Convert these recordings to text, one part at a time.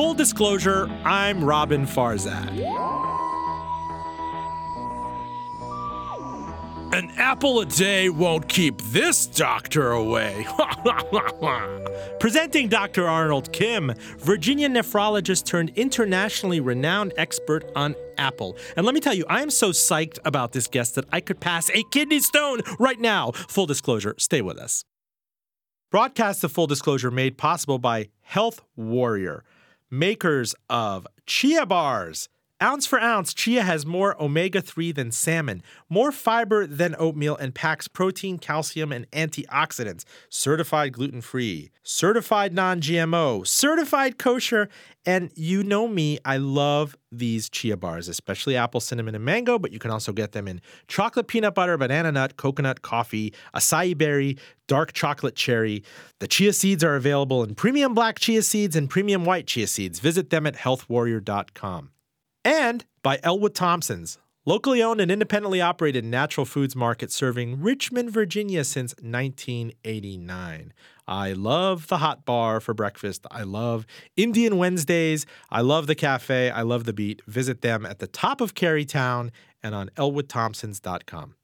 Full disclosure, I'm Robin Farzad. An apple a day won't keep this doctor away. Presenting Dr. Arnold Kim, Virginia nephrologist turned internationally renowned expert on Apple. And let me tell you, I am so psyched about this guest that I could pass a kidney stone right now. Full disclosure, stay with us. Broadcast of Full Disclosure made possible by Health Warrior, makers of Chia Bars Ounce for ounce, chia has more omega 3 than salmon, more fiber than oatmeal, and packs protein, calcium, and antioxidants. Certified gluten free, certified non GMO, certified kosher. And you know me, I love these chia bars, especially apple, cinnamon, and mango, but you can also get them in chocolate peanut butter, banana nut, coconut, coffee, acai berry, dark chocolate cherry. The chia seeds are available in premium black chia seeds and premium white chia seeds. Visit them at healthwarrior.com and by Elwood Thompson's, locally owned and independently operated natural foods market serving Richmond, Virginia since 1989. I love the hot bar for breakfast. I love Indian Wednesdays. I love the cafe. I love the beat. Visit them at the top of Carytown and on elwoodthompsons.com.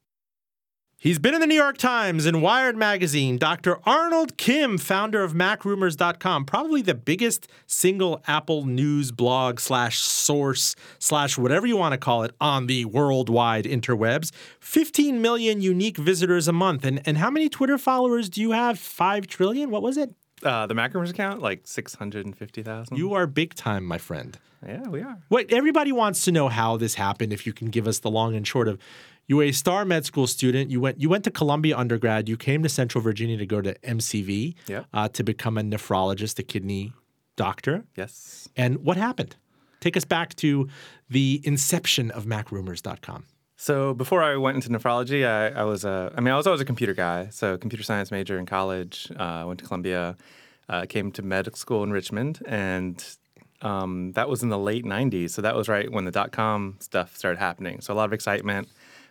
He's been in the New York Times and Wired Magazine. Dr. Arnold Kim, founder of MacRumors.com, probably the biggest single Apple news blog slash source slash whatever you want to call it on the worldwide interwebs. 15 million unique visitors a month. And, and how many Twitter followers do you have? 5 trillion? What was it? Uh, the Macrumors account, like 650,000. You are big time, my friend. Yeah, we are. Wait, everybody wants to know how this happened. If you can give us the long and short of you were a star med school student. You went you went to Columbia undergrad. You came to Central Virginia to go to MCV Yep. uh, to become a nephrologist, a kidney doctor. Yes. And what happened? Take us back to the inception of MacRumors.com. So before I went into nephrology, I, I was a, I mean, I was always a computer guy. So computer science major in college. Uh, went to Columbia. Uh, came to medical school in Richmond, and um, that was in the late '90s. So that was right when the dot com stuff started happening. So a lot of excitement.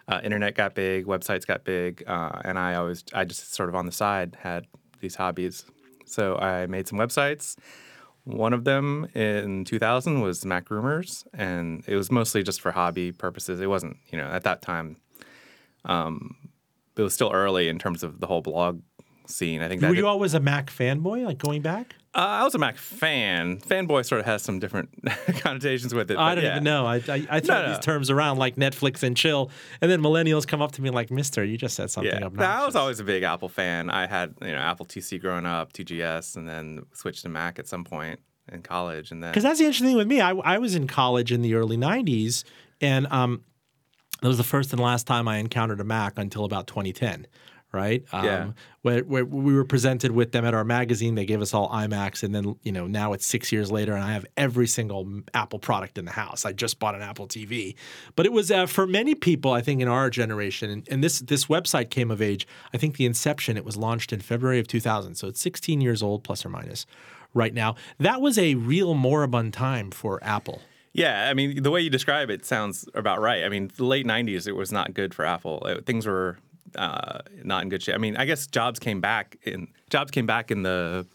Uh, internet got big, websites got big, uh, and I always, I just sort of on the side had these hobbies. So I made some websites. One of them in 2000 was Mac Rumors, and it was mostly just for hobby purposes. It wasn't, you know, at that time, um, it was still early in terms of the whole blog scene. I think that Were you always a Mac fanboy, like going back? Uh, I was a Mac fan. Fanboy sort of has some different connotations with it. I don't yeah. even know. I, I, I throw No, no. these terms around like Netflix and chill, and then millennials come up to me like, Mister, you just said something Yeah, obnoxious. I was always a big Apple fan. I had you know Apple IIc growing up, 2GS, and then switched to Mac at some point in college, and then Because that's the interesting thing with me. I, I was in college in the early 90s, and um, that was the first and last time I encountered a Mac until about 2010, right? Um, Yeah. Where, where we were presented with them at our magazine. They gave us all iMacs, and then, you know, now it's six years later, and I have every single Apple product in the house. I just bought an Apple TV. But it was uh, for many people, I think, in our generation, and, and this, this website came of age, I think the inception, it was launched in February of 2000. So it's 16 years old, plus or minus right now. That was a real moribund time for Apple. Yeah, I mean, the way you describe it sounds about right. I mean, the late '90s, it was not good for Apple. Uh, Things were uh, not in good shape. I mean, I guess Jobs came back in Jobs came back in the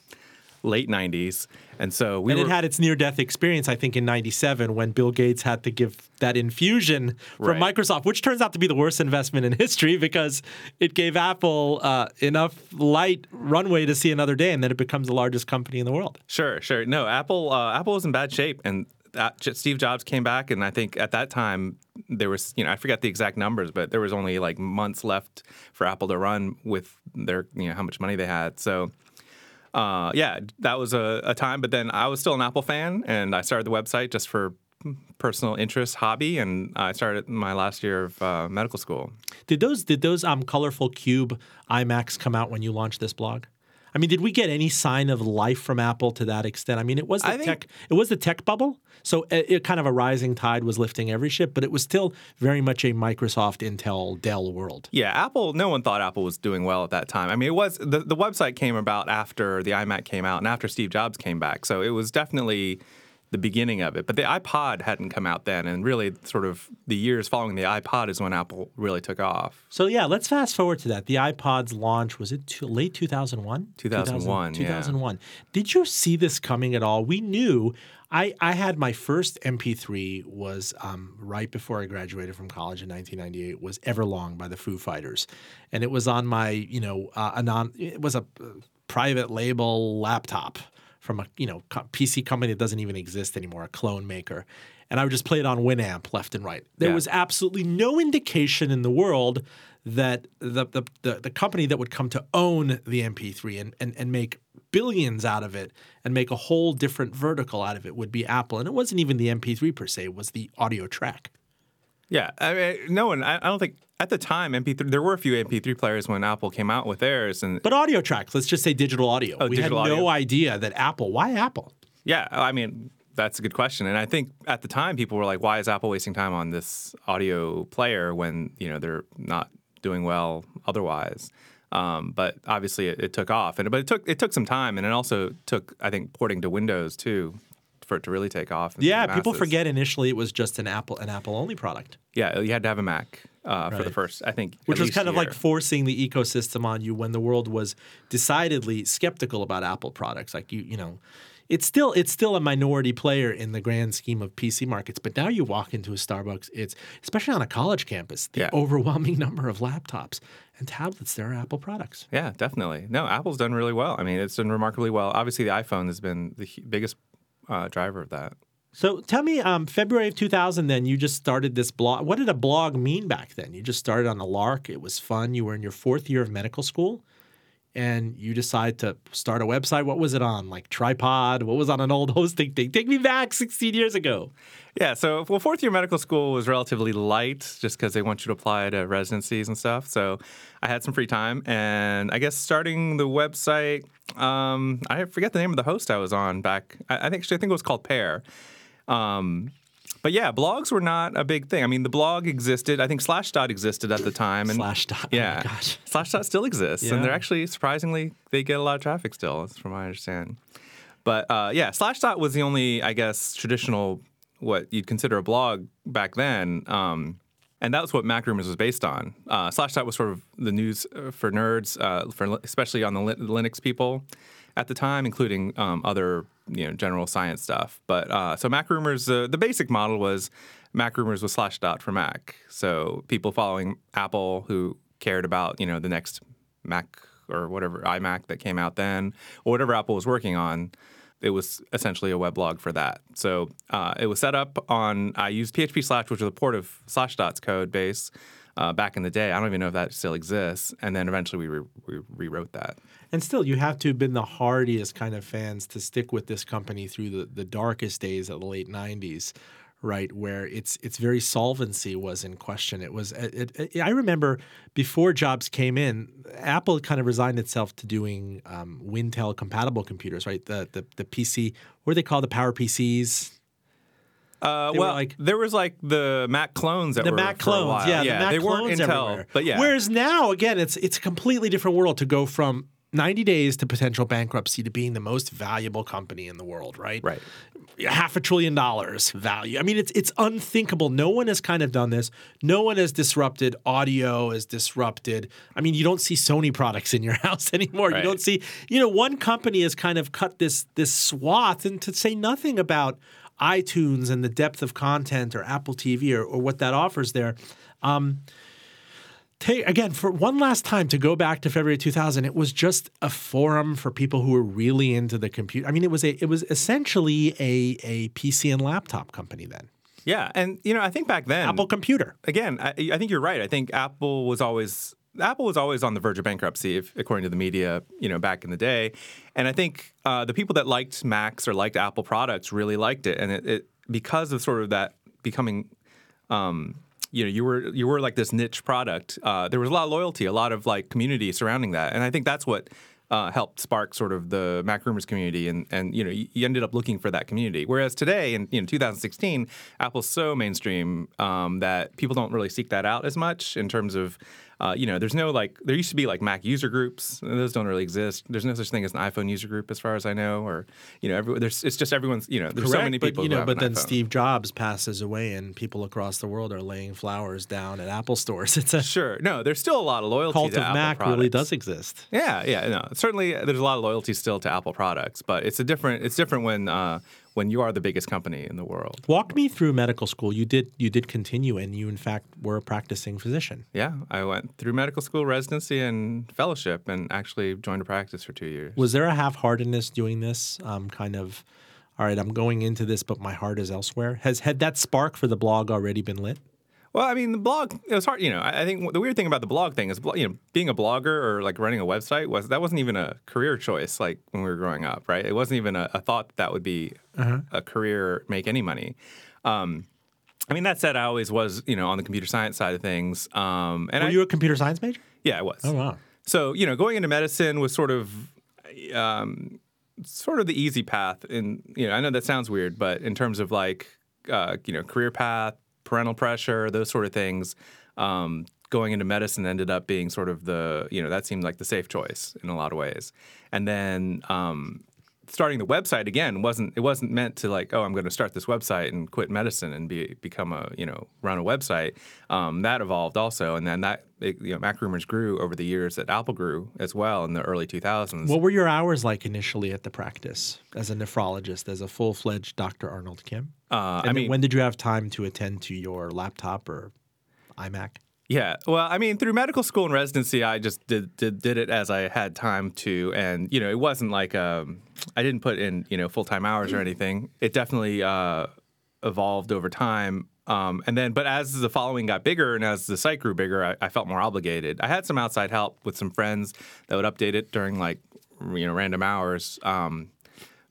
late '90s, and so we And were, it had its near death experience, I think, in 97 when Bill Gates had to give that infusion from Right. Microsoft, which turns out to be the worst investment in history because it gave Apple uh, enough light runway to see another day and then it becomes the largest company in the world. Sure, sure. No, Apple uh, Apple was in bad shape, and that, Steve Jobs came back, and I think at that time there was, you know, I forget the exact numbers, but there was only like months left for Apple to run with their, you know, how much money they had. So, uh, yeah, that was a, a time. But then I was still an Apple fan, and I started the website just for personal interest, hobby, and I started my last year of uh, medical school. Did those did those um, colorful cube iMacs come out when you launched this blog? I mean, did we get any sign of life from Apple to that extent? I mean, it was the I think- tech it was the tech bubble, so it, it kind of a rising tide was lifting every ship, but it was still very much a Microsoft, Intel, Dell world. Yeah, Apple. No one thought Apple was doing well at that time. I mean, it was the, the website came about after the iMac came out and after Steve Jobs came back, so it was definitely the beginning of it. But the iPod hadn't come out then, and really, sort of the years following the iPod is when Apple really took off. So yeah, let's fast forward to that. The iPod's launch was it too, late 2001? 2001, yeah. 2001. Did you see this coming at all? We knew. I, I had my first MP3 was um, right before I graduated from college in 1998 was Everlong by the Foo Fighters, and it was on my you know uh, a non it was a uh, private label laptop from a you know PC company that doesn't even exist anymore, a clone maker, and I would just play it on Winamp left and right. There Yeah. was absolutely no indication in the world that the, the the the company that would come to own the MP3 and and and make billions out of it and make a whole different vertical out of it would be Apple. And it wasn't even the MP3 per se; it was the audio track. Yeah, I mean, no one. I, I don't think at the time MP3. There were a few MP3 players when Apple came out with theirs, and But audio tracks, let's just say digital audio. we Oh, digital had no idea that Apple. Why Apple? yeah, I mean. That's a good question, and I think at the time people were like, "Why is Apple wasting time on this audio player when you know they're not doing well otherwise?" Um, but obviously, it, it took off, and but it took it took some time, and it also took I think porting to Windows too for it to really take off. Yeah, people forget initially it was just an Apple an Apple only product. Yeah, you had to have a Mac uh, for the first, I think, which was kind of like forcing the ecosystem on you when the world was decidedly skeptical about Apple products. Like you, you know, it's still it's still a minority player in the grand scheme of PC markets. But now you walk into a Starbucks, it's especially on a college campus, the Yeah. overwhelming number of laptops and tablets that are Apple products. Yeah, definitely. No, Apple's done really well. I mean, it's done remarkably well. Obviously, the iPhone has been the biggest uh, driver of that. So tell me, um, February of 2000, then you just started this blog. What did a blog mean back then? You just started on a lark. It was fun. You were in your fourth year of medical school, and you decide to start a website. What was it on? Like tripod? What was on an old hosting thing? Take me back 16 years ago. Yeah, so well, fourth year medical school was relatively light just because they want you to apply to residencies and stuff. So I had some free time, and I guess starting the website, um, I forget the name of the host I was on back. I, I think actually I think it was called Pear. Um, but yeah, blogs were not a big thing. I mean, the blog existed. I think Slashdot existed at the time, and Slashdot, oh Yeah, gosh. Slashdot still exists, and they're actually surprisingly they get a lot of traffic still, from what I understand. But uh, yeah, Slashdot was the only, I guess, traditional what you'd consider a blog back then. Um, and that was what Mac Rumors was based on. Uh, Slashdot was sort of the news uh, for nerds, uh, for especially on the Linux people at the time, including um, other you know general science stuff. But uh, so Mac Rumors, uh, the basic model was Mac Rumors was Slashdot for Mac. So people following Apple who cared about you know the next Mac or whatever iMac that came out then, or whatever Apple was working on. It was essentially a weblog for that. So uh, it was set up on. I used PHP Slash, which was a port of Slashdot's code base uh, back in the day. I don't even know if that still exists. And then eventually we, re- we rewrote that. And still, you have to have been the hardiest kind of fans to stick with this company through the, the darkest days of the late '90s, right? Where its its very solvency was in question. It was. It, it, I remember before Jobs came in, Apple kind of resigned itself to doing um, Wintel compatible computers, right? The the the PC. What do they call the Power PCs? Uh, well, like- there was like the Mac clones that the were Mac for a clones, while. yeah, the Mac they weren't Intel, everywhere. but yeah. Whereas now, again, it's it's a completely different world to go from 90 days to potential bankruptcy to being the most valuable company in the world, right? Right. Half a trillion dollars value. I mean, it's it's unthinkable. No one has kind of done this. No one has disrupted audio. Has disrupted. I mean, you don't see Sony products in your house anymore. You don't see. You know, one company has kind of cut this this swath, and to say nothing about iTunes and the depth of content or Apple TV or, or what that offers there. Um, take again for one last time to go back to February 2000 it was just a forum for people who were really into the computer I mean it was a it was essentially a a PC and laptop company then yeah. And, you know, I think back then. Apple computer again, I, I think you're right. I think Apple was always Apple was always on the verge of bankruptcy, if, according to the media, you know, back in the day. And I think uh, the people that liked Macs or liked Apple products really liked it, and it, it because of sort of that becoming. Um, you know, you were you were like this niche product. Uh, there was a lot of loyalty, a lot of like community surrounding that, and I think that's what uh, helped spark sort of the Mac Rumors community, and and you know, you, ended up looking for that community. Whereas today, in you know 2016, Apple's so mainstream um, that people don't really seek that out as much in terms of Uh, you know, there's no like there used to be like Mac user groups. Those don't really exist. There's no such thing as an iPhone user group, as far as I know, or you know, every, there's it's just everyone's. You know, there's so many people. But you know, but then iPhone. Steve Jobs passes away, and people across the world are laying flowers down at Apple stores. It's a Sure, no, there's still a lot of loyalty. cult to of Apple Mac really does exist. Yeah, yeah, no. Certainly, there's a lot of loyalty still to Apple products, but it's a different. It's different when uh, when you are the biggest company in the world. Walk me through medical school. You did you did continue, and you in fact were a practicing physician. Yeah, I went through medical school residency and fellowship, and actually joined a practice for two years. Was there a half-heartedness doing this? Um, kind of, all right, I'm going into this, but my heart is elsewhere. Has had that spark for the blog already been lit? Well, I mean, the blog it was hard. You know, I think the weird thing about the blog thing is, you know, being a blogger or like running a website was that wasn't even a career choice. Like when we were growing up, right? It wasn't even a, a thought that, that would be a career, make any money. Um, I mean, that said, I always was, you know, on the computer science side of things. Um, and Were I, you a computer science major? yeah, I was. Oh wow. So you know, going into medicine was sort of, um, sort of the easy path. And, you know, I know that sounds weird, but in terms of like, uh, you know, career path, parental pressure, those sort of things, um, going into medicine ended up being sort of the, you know, that seemed like the safe choice in a lot of ways. And then um, starting the website again wasn't it wasn't meant to like oh I'm going to start this website and quit medicine and be become a you know run a website. Um, that evolved also, and then that it, you know Mac Rumors grew over the years that Apple grew as well in the early 2000s. What were your hours like initially at the practice as a nephrologist, as a full-fledged Dr. Arnold Kim? uh, I mean, when did you have time to attend to your laptop or iMac? Yeah, well, I mean, through medical school and residency, I just did did, did it as I had time to, and you know, it wasn't like um, I didn't put in you know full time hours or anything. It definitely uh, evolved over time, um, and then, but as the following got bigger and as the site grew bigger, I, I felt more obligated. I had some outside help with some friends that would update it during like you know random hours. Um,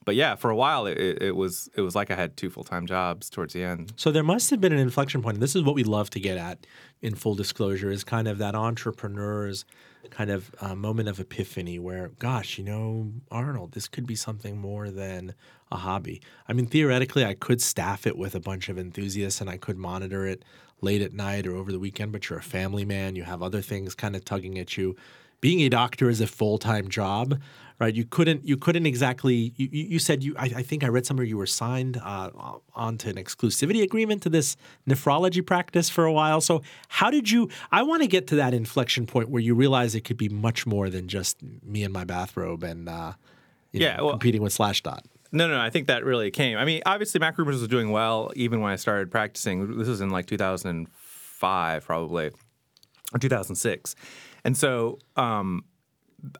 but yeah, for a while, it, it, was it was like I had two full time jobs towards the end. So there must have been an inflection point. This is what we love to get at in full disclosure is kind of that entrepreneur's kind of uh, moment of epiphany where, gosh, you know, Arnold, this could be something more than a hobby. I mean, theoretically, I could staff it with a bunch of enthusiasts and I could monitor it late at night or over the weekend, but you're a family man. You have other things kind of tugging at you. Being a doctor is a full time job, right? You couldn't you couldn't exactly. You, you said you. I, I think I read somewhere you were signed uh, onto an exclusivity agreement to this nephrology practice for a while. So how did you? I want to get to that inflection point where you realize it could be much more than just me and my bathrobe and uh, Yeah, know, well- competing with Slashdot. No, no, no, I think that really came. I mean, obviously, Mac Rumors was doing well even when I started practicing. This was in like 2005, probably, or 2006. And so um,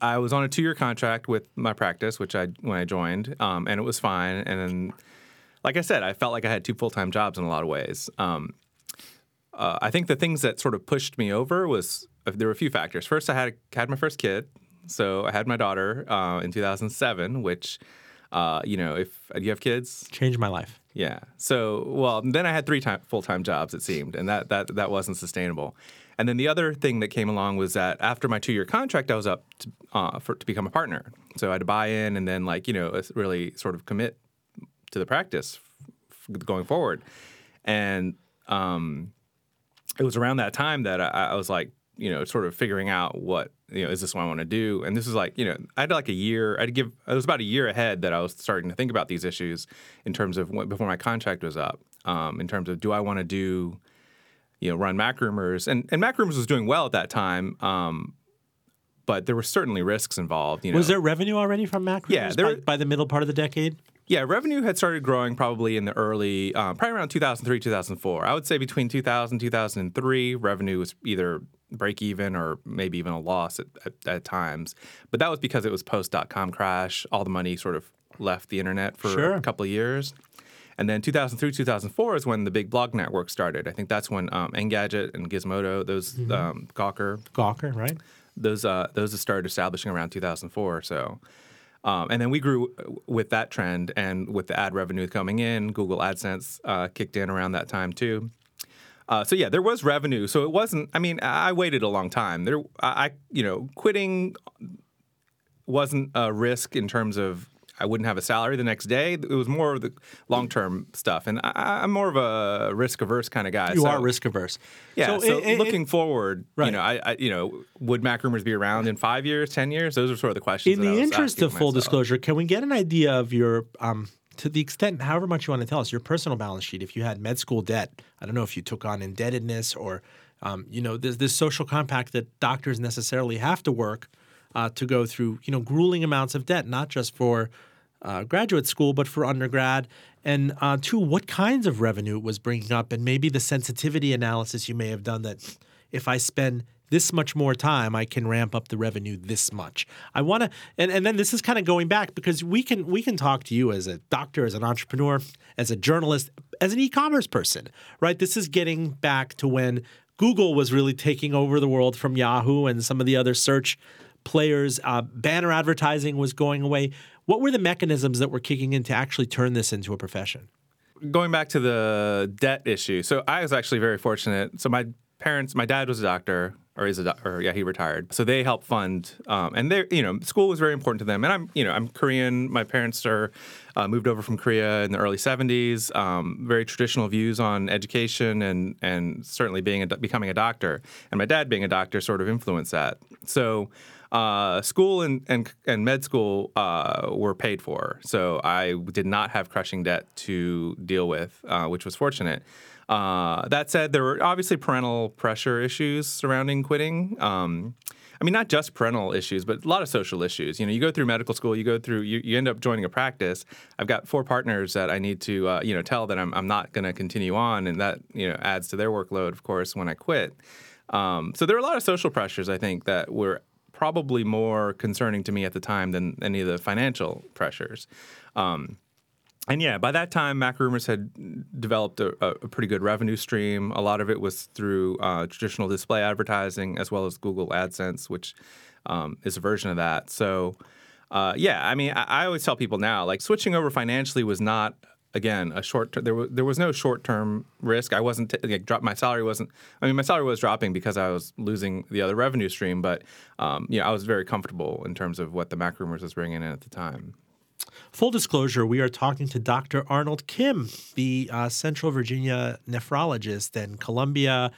I was on a two year contract with my practice, which I when I joined, um, and it was fine. And then, like I said, I felt like I had two full time jobs in a lot of ways. Um, uh, I think the things that sort of pushed me over was uh, there were a few factors. First, I had had my first kid, so I had my daughter uh, in 2007, which. Uh, you know, if you have kids, Changed my life. yeah. So, well, then I had three time, full-time jobs. It seemed, and that that that wasn't sustainable. And then the other thing that came along was that after my two-year contract, I was up to, uh, for to become a partner. So I had to buy in, and then like you know, really sort of commit to the practice going forward. And um, it was around that time that I, I was like, you know, sort of figuring out what you know is this what I want to do. And this was like, you know, I had like a year. I had to give. It was about a year ahead that I was starting to think about these issues in terms of when, before my contract was up. Um, in terms of do I want to do, you know, run Mac Rumors and and Mac Rumors was doing well at that time. Um, but there were certainly risks involved. You know, Was there revenue already from Mac? Yeah, there- by, by the middle part of the decade. Yeah, revenue had started growing probably in the early, um, probably around 2003, 2004. I would say between 2000 2003, revenue was either break even or maybe even a loss at, at, at times. But that was because it was post dot com crash. All the money sort of left the internet for Sure. a couple of years. And then 2003, 2004 is when the big blog network started. I think that's when um, Engadget and Gizmodo, those um, Gawker, Gawker, right? those uh, those started establishing around 2004 or so. Um, and then we grew with that trend, and with the ad revenue coming in, Google AdSense uh, kicked in around that time too. Uh, so yeah, there was revenue. So it wasn't. I mean, I I waited a long time. There, I, I you know, quitting wasn't a risk in terms of I wouldn't have a salary the next day. It was more of the long term stuff, and I, am more of a risk averse kind of guy. You so, are risk averse. Yeah. So, so it, looking it, forward, right. you know, I, I, you know, would Mac Rumors be around in five years, ten years? Those are sort of the questions. In the interest of full myself. disclosure, can we get an idea of your um, to the extent, however much you want to tell us, your personal balance sheet, if you had med school debt, I don't know if you took on indebtedness or, um, you know, there's this social compact that doctors necessarily have to work uh, to go through, you know, grueling amounts of debt, not just for uh, graduate school, but for undergrad. And uh, two, what kinds of revenue it was bringing up, and maybe the sensitivity analysis you may have done that if I spend this much more time, I can ramp up the revenue this much. I want to, and, and then this is kind of going back because we can we can talk to you as a doctor, as an entrepreneur, as a journalist, as an e-commerce person, right? This is getting back to when Google was really taking over the world from Yahoo and some of the other search players. Uh, banner advertising was going away. What were the mechanisms that were kicking in to actually turn this into a profession? Going back to the debt issue, so I was actually very fortunate. So my parents, my dad was a doctor or is a or yeah he retired. So they help fund um, and they you know school was very important to them. And i'm you know i'm korean. My parents are uh, moved over from korea in the early 70s um, very traditional views on education and and certainly being a, becoming a doctor. And my dad being a doctor sort of influenced that. So uh, school and, and, and med school uh, were paid for, so I did not have crushing debt to deal with, uh, which was fortunate. Uh, that said, there were obviously parental pressure issues surrounding quitting. Um, I mean, not just parental issues, but a lot of social issues. You know, you go through medical school, you go through, you, you end up joining a practice. I've got four partners that I need to, uh, you know, tell that I'm, I'm not going to continue on, and that you know adds to their workload, of course, when I quit. Um, so there are a lot of social pressures, I think, that were probably more concerning to me at the time than any of the financial pressures. Um, and yeah, by that time, Mac Rumors had developed a, a, pretty good revenue stream. A lot of it was through uh, traditional display advertising as well as Google AdSense, which um, is a version of that. So, uh, yeah, I mean, I, I, always tell people now, like switching over financially was not again a short. There was there was no short term risk. I wasn't t- like drop my salary wasn't. I mean, my salary was dropping because I was losing the other revenue stream, but um, you know, I was very comfortable in terms of what the Mac Rumors was bringing in at the time. Full disclosure, we are talking to Dr. Arnold Kim, the uh, Central Virginia nephrologist and Columbia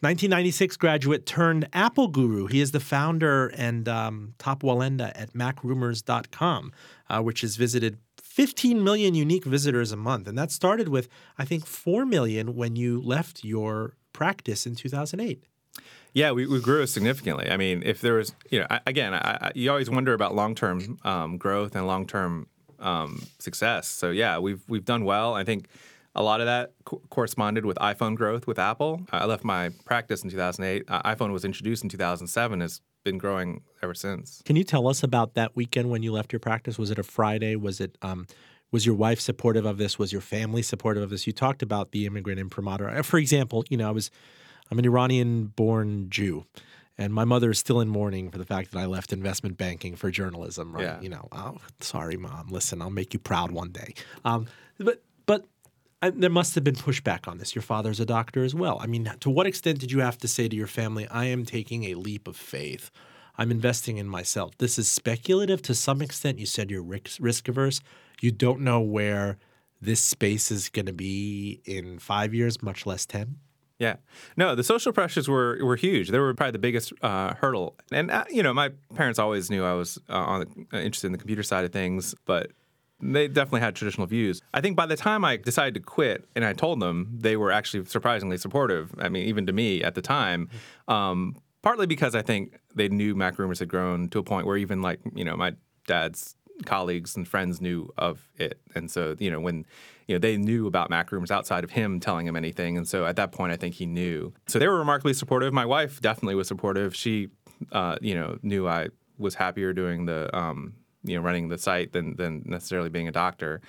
1996 graduate turned Apple guru. He is the founder and um, top Wallenda at macrumors.com, uh, which is visited 15 million unique visitors a month. And that started with, I think, 4 million when you left your practice in 2008. Yeah, we, we grew significantly. I mean, if there was, you know, again, I, I, you always wonder about long term um, growth and long term um, success. So yeah, we've we've done well. I think a lot of that co- corresponded with iPhone growth with Apple. I left my practice in 2008. Uh, iPhone was introduced in 2007. Has been growing ever since. Can you tell us about that weekend when you left your practice? Was it a Friday? Was it? Um, was your wife supportive of this? Was your family supportive of this? You talked about the immigrant imprimatur. Uh, for example, you know, I was I'm an Iranian born Jew. And my mother is still in mourning for the fact that I left investment banking for journalism. Right? Yeah. You know, oh, sorry, mom. Listen, I'll make you proud one day. Um, but but there must have been pushback on this. Your father's a doctor as well. I mean, to what extent did you have to say to your family, "I am taking a leap of faith. I'm investing in myself." This is speculative to some extent. You said you're risk, averse. You don't know where this space is going to be in five years, much less ten. Yeah, no, the social pressures were were huge. They were probably the biggest uh, hurdle. And uh, you know, my parents always knew I was uh, on, uh, interested in the computer side of things, but they definitely had traditional views. I think by the time I decided to quit, and I told them, they were actually surprisingly supportive. I mean, even to me at the time. Um, partly because I think they knew Mac Rumors had grown to a point where even like you know my dad's colleagues and friends knew of it, and so you know when you know they knew about Mac Rumors outside of him telling him anything, and so at that point I think he knew. So they were remarkably supportive. My wife definitely was supportive. She uh, you know knew I was happier doing the um, you know running the site than than necessarily being a doctor.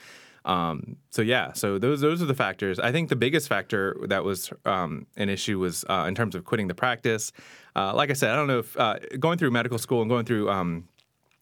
Um, so yeah, so those those are the factors. I think the biggest factor that was um, an issue was uh, in terms of quitting the practice. Uh, like I said, I don't know if uh, going through medical school and going through um,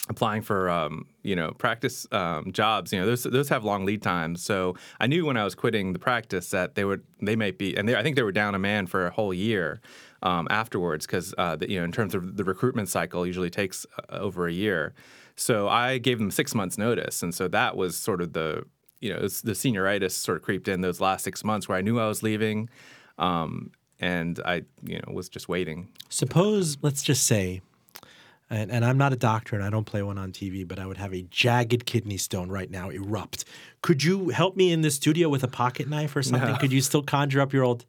applying for um, you know practice um, jobs you know those those have long lead times so i knew when i was quitting the practice that they would they might be and they, i think they were down a man for a whole year um, afterwards because uh, you know in terms of the recruitment cycle usually takes uh, over a year. So I gave them six months notice, and so that was sort of the you know the senioritis sort of creeped in those last six months where I knew I was leaving, um, and I you know was just waiting. Suppose let's just say. And, and I'm not a doctor and I don't play one on TV, but I would have a jagged kidney stone right now erupt. Could you help me in the studio with a pocket knife or something? No. Could you still conjure up your old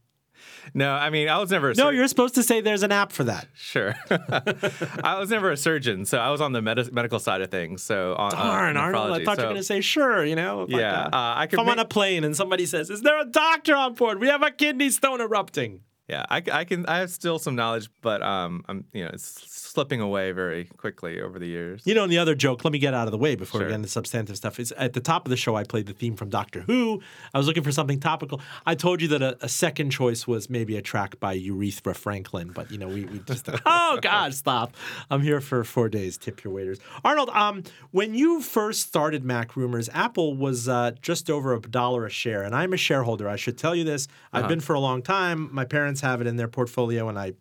No, I mean I was never. A No, sur- you're supposed to say there's an app for that. Sure. I was never a surgeon, so I was on the medi- medical side of things. So on, uh, Darn, Arnold, I thought you were going to say sure, you know? if Yeah, Like, uh, I if could I'm on a plane and somebody says, Is there a doctor on board? We have a kidney stone erupting. Yeah, I, I can. I have still some knowledge, but um, I'm you know it's slipping away very quickly over the years. You know, and the other joke, let me get out of the way before we get into substantive stuff, is at the top of the show, I played the theme from Doctor Who. I was looking for something topical. I told you that a, a second choice was maybe a track by Urethra Franklin, but, you know, we, we just, oh, God, stop. I'm here for four days. Tip your waiters. Arnold, um, when you first started Mac Rumors, Apple was uh, just over a dollar a share, and I'm a shareholder. I should tell you this. I've been for a long time. My parents have it in their portfolio, and I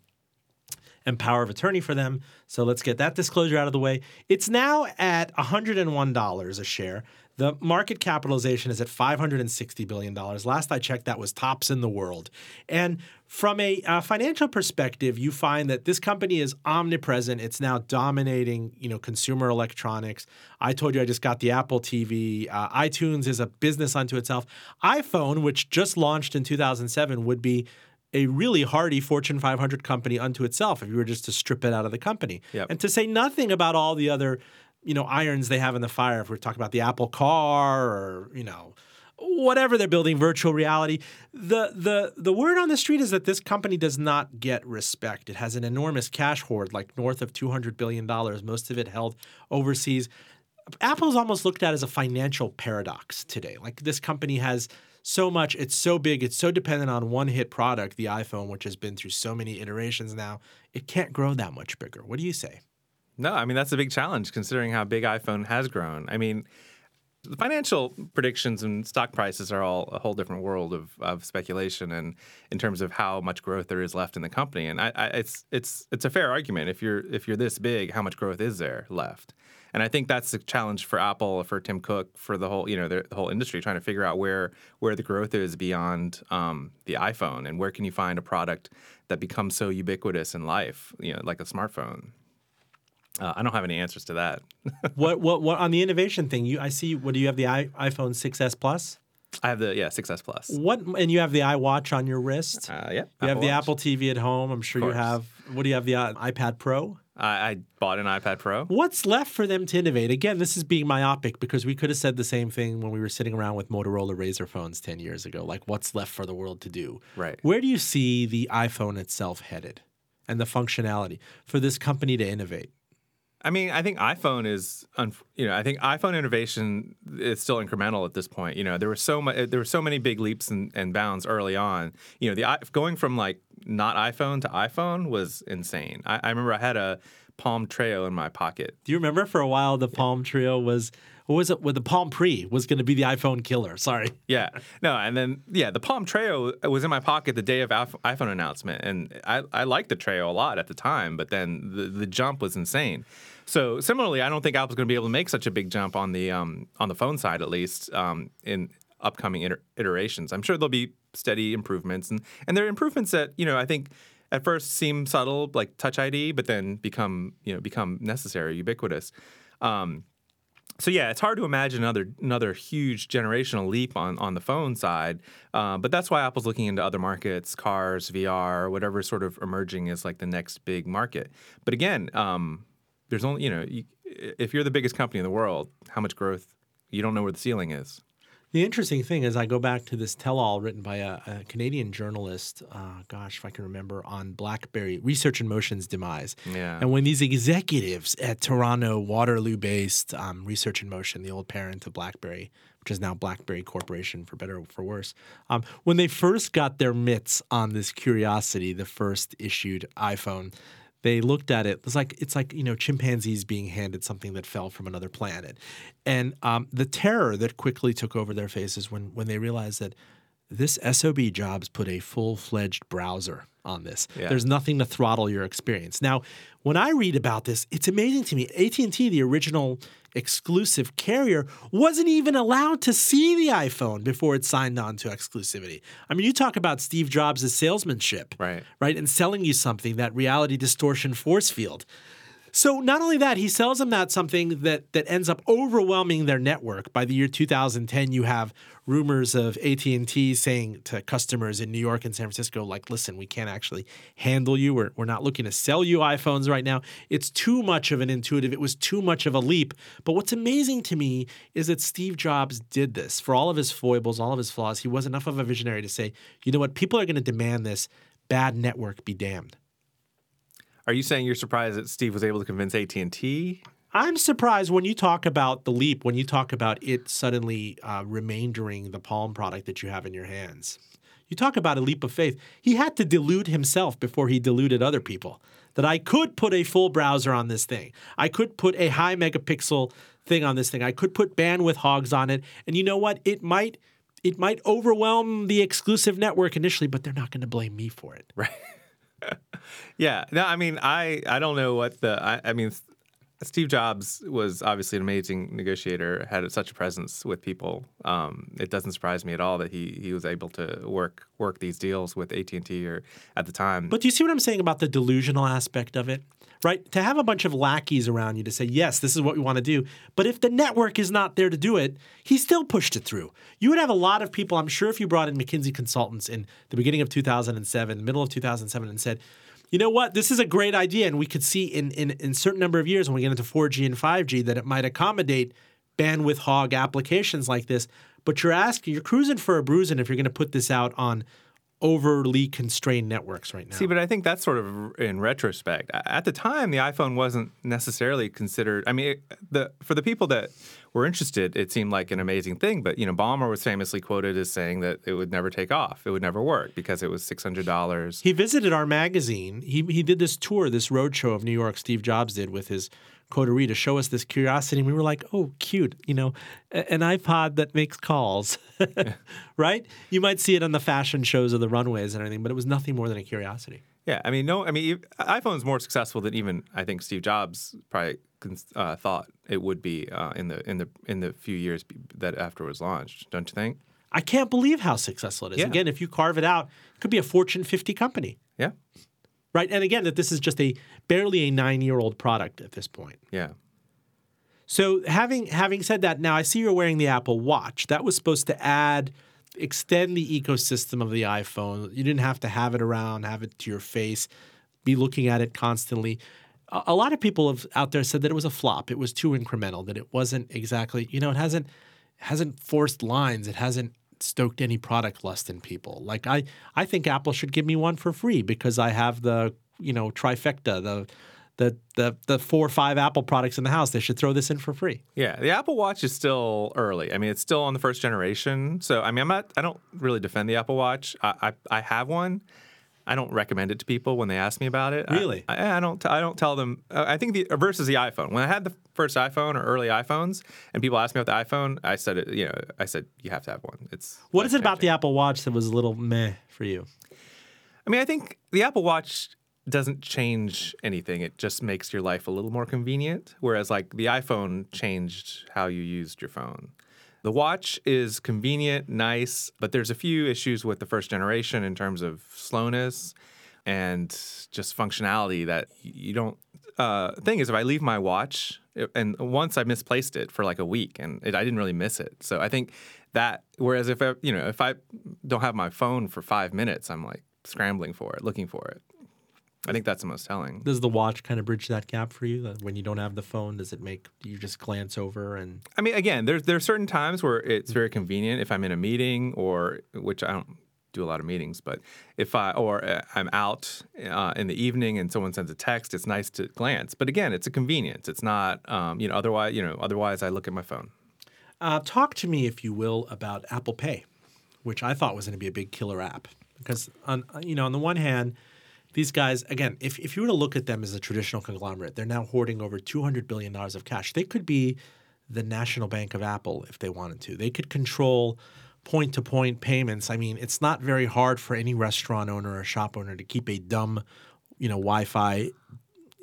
and power of attorney for them. So let's get that disclosure out of the way. It's now at $101 a share. The market capitalization is at $560 billion. Last I checked, that was tops in the world. And from a uh, financial perspective, you find that this company is omnipresent. It's now dominating, you know, consumer electronics. I told you I just got the Apple TV. Uh, iTunes is a business unto itself. iPhone, which just launched in 2007, would be a really hardy Fortune 500 company unto itself if you were just to strip it out of the company. Yep. And to say nothing about all the other, you know, irons they have in the fire. If we're talking about the Apple car or, you know, whatever they're building, virtual reality. The the the word on the street is that this company does not get respect. It has an enormous cash hoard, like north of 200 billion dollars, most of it held overseas. Apple's almost looked at as a financial paradox today. Like this company has so much, it's so big, it's so dependent on one hit product, the iPhone, which has been through so many iterations now, it can't grow that much bigger. What do you say? No, I mean that's a big challenge considering how big iPhone has grown. I mean, the financial predictions and stock prices are all a whole different world of, of speculation and in terms of how much growth there is left in the company. And I, I, it's it's it's a fair argument. If you're if you're this big, how much growth is there left? And I think that's the challenge for Apple, for Tim Cook, for the whole you know the, whole industry, trying to figure out where where the growth is beyond um, the iPhone, and where can you find a product that becomes so ubiquitous in life, you know, like a smartphone. Uh, I don't have any answers to that. what what what on the innovation thing? You I see. What do you have the I, iPhone 6s Plus? I have the yeah 6s Plus. What and you have the iWatch on your wrist. Uh, yeah, you have the Watch. Apple TV at home. I'm sure you have. What do you have? The uh, iPad Pro. I, I bought an iPad Pro. What's left for them to innovate? Again, this is being myopic because we could have said the same thing when we were sitting around with Motorola Razr phones 10 years ago. Like, what's left for the world to do? Right. Where do you see the iPhone itself headed and the functionality for this company to innovate? I mean, I think iPhone is, you know, I think iPhone innovation is still incremental at this point. You know, there were so much, there were so many big leaps and, and bounds early on. You know, the going from like not iPhone to iPhone was insane. I, I remember I had a Palm Treo in my pocket. Do you remember for a while the Palm Treo was, was it? With the Palm Pre was going to be the iPhone killer. Sorry. Yeah, no, and then yeah, the Palm Treo was in my pocket the day of iPhone announcement, and I, I liked the Treo a lot at the time, but then the, the jump was insane. So similarly, I don't think Apple's going to be able to make such a big jump on the um, on the phone side, at least um, in upcoming iter- iterations. I'm sure there'll be steady improvements, and and there are improvements that you know I think at first seem subtle, like Touch ID, but then become you know become necessary, ubiquitous. Um, so yeah, it's hard to imagine another another huge generational leap on on the phone side, uh, but that's why Apple's looking into other markets, cars, VR, whatever sort of emerging is like the next big market. But again, um, there's only you know you, if you're the biggest company in the world, how much growth you don't know where the ceiling is. The interesting thing is, I go back to this tell-all written by a, a Canadian journalist. Uh, gosh, if I can remember, on BlackBerry Research in Motion's demise. Yeah. And when these executives at Toronto, Waterloo-based um, Research in Motion, the old parent of BlackBerry, which is now BlackBerry Corporation, for better or for worse, um, when they first got their mitts on this Curiosity, the first issued iPhone, they looked at it. It's like it's like you know chimpanzees being handed something that fell from another planet, and um, the terror that quickly took over their faces when when they realized that this SOB Jobs put a full fledged browser on this. Yeah. There's nothing to throttle your experience. Now, when I read about this, it's amazing to me. AT&T, the original exclusive carrier, wasn't even allowed to see the iPhone before it signed on to exclusivity. I mean, you talk about Steve Jobs' salesmanship, Right. Right, and selling you something that reality distortion force field. So not only that, he sells them that something that that ends up overwhelming their network. By the year 2010, you have rumors of AT&T saying to customers in New York and San Francisco, like, listen, we can't actually handle you. We're, we're not looking to sell you iPhones right now. It's too much of an intuitive. It was too much of a leap. But what's amazing to me is that Steve Jobs did this. For all of his foibles, all of his flaws, he was enough of a visionary to say, you know what, people are going to demand this. Bad network be damned. Are you saying you're surprised that Steve was able to convince AT and T? I'm surprised when you talk about the leap, when you talk about it suddenly uh, remaindering the Palm product that you have in your hands. You talk about a leap of faith. He had to delude himself before he deluded other people that I could put a full browser on this thing. I could put a high megapixel thing on this thing. I could put bandwidth hogs on it. And you know what? It might it might overwhelm the exclusive network initially, but they're not going to blame me for it. Right. yeah. No, I mean, I I don't know what the I, I mean. Steve Jobs was obviously an amazing negotiator, had such a presence with people. Um, it doesn't surprise me at all that he he was able to work work these deals with AT and T or at the time. But do you see what I'm saying about the delusional aspect of it? Right? To have a bunch of lackeys around you to say, yes, this is what we want to do. But if the network is not there to do it, he still pushed it through. You would have a lot of people, I'm sure if you brought in McKinsey consultants in the beginning of 2007, middle of 2007, and said, you know what, this is a great idea. And we could see in, in, in certain number of years when we get into 4G and 5G that it might accommodate bandwidth hog applications like this. But you're asking, you're cruising for a bruising if you're going to put this out on overly constrained networks right now. See, but I think that's sort of in retrospect. At the time, the iPhone wasn't necessarily considered. I mean, it, the for the people that were interested, it seemed like an amazing thing. But you know, Ballmer was famously quoted as saying that it would never take off. It would never work because it was six hundred dollars. He visited our magazine. He he did this tour, this roadshow of New York. Steve Jobs did with his coterie to show us this curiosity. And we were like, oh, cute, you know, an iPod that makes calls, right? You might see it on the fashion shows or the runways and everything, but it was nothing more than a curiosity. Yeah, I mean, no, I mean, iPhone's more successful than even I think Steve Jobs probably uh, thought it would be uh, in the in the in the few years that after it was launched. Don't you think? I can't believe how successful it is. Yeah. Again, if you carve it out, it could be a Fortune 50 company, Yeah, right? And again, that this is just a barely a nine year old product at this point. yeah. So having having said that, now I see you're wearing the Apple Watch. That was supposed to add extend the ecosystem of the iPhone. You didn't have to have it around, have it to your face, be looking at it constantly. A, a lot of people have out there said that it was a flop. It was too incremental. That it wasn't exactly. You know, it hasn't hasn't forced lines. It hasn't stoked any product lust in people. Like I, I think Apple should give me one for free because I have the you know trifecta the. The, the the four or five Apple products in the house, they should throw this in for free. Yeah, the Apple Watch is still early. I mean, it's still on the first generation. So, I mean, I'm not. I don't really defend the Apple Watch. I I, I have one. I don't recommend it to people when they ask me about it. Really? I, I don't. I don't tell them. Uh, I think the versus the iPhone. When I had the first iPhone or early iPhones, and people asked me about the iPhone, I said it. You know, I said you have to have one. It's What is it about the. Apple Watch that was a little meh for you? I mean, I think the Apple Watch doesn't change anything. It just makes your life a little more convenient. Whereas, like, the iPhone changed how you used your phone. The watch is convenient, nice, but there's a few issues with the first generation in terms of slowness and just functionality that you don't. Uh, thing is, if I leave my watch, and once I misplaced it for like a week, and it, I didn't really miss it. So I think that. Whereas if I, you know, if I don't have my phone for five minutes, I'm like scrambling for it, looking for it. I think that's the most telling. Does the watch kind of bridge that gap for you? That when you don't have the phone, does it make you just glance over and I mean, again, there's there are certain times where it's very convenient if I'm in a meeting or which I don't do a lot of meetings, but if I or uh, I'm out uh, in the evening and someone sends a text, it's nice to glance. But again, it's a convenience. It's not, um, you know, otherwise, you know, otherwise I look at my phone. Uh, talk to me, if you will, about Apple Pay, which I thought was going to be a big killer app. Because on you know, on the one hand, these guys again, if, if you were to look at them as a traditional conglomerate, they're now hoarding over two hundred billion dollars of cash. They could be the national bank of Apple if they wanted to. They could control point to point payments, I mean, it's not very hard for any restaurant owner or shop owner to keep a dumb, you know, Wi Fi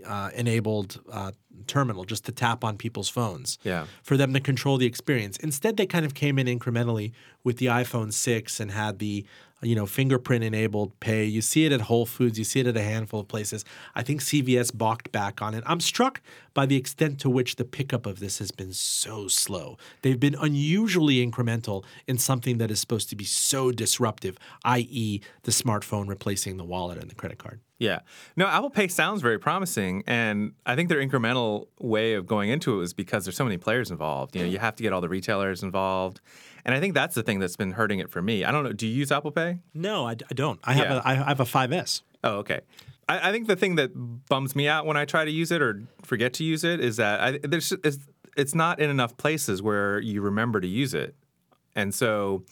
uh, enabled uh, terminal just to tap on people's phones Yeah. for them to control the experience. Instead, they kind of came in incrementally with the iPhone 6 and had the you know fingerprint enabled pay. You see it at Whole Foods, you see it at a handful of places. I think CVS balked back on it. I'm struck by the extent to which the pickup of this has been so slow. They've been unusually incremental in something that is supposed to be so disruptive, i.e., the smartphone replacing the wallet and the credit card. Yeah. No, Apple Pay sounds very promising. And I think their incremental way of going into it was because there's so many players involved. You know, you have to get all the retailers involved. And I think that's the thing that's been hurting it for me. I don't know. Do you use Apple Pay? No, I, I don't. I have Yeah. a I have a 5S. Oh, okay. I, I think the thing that bums me out when I try to use it or forget to use it is that I, there's it's, it's not in enough places where you remember to use it, and so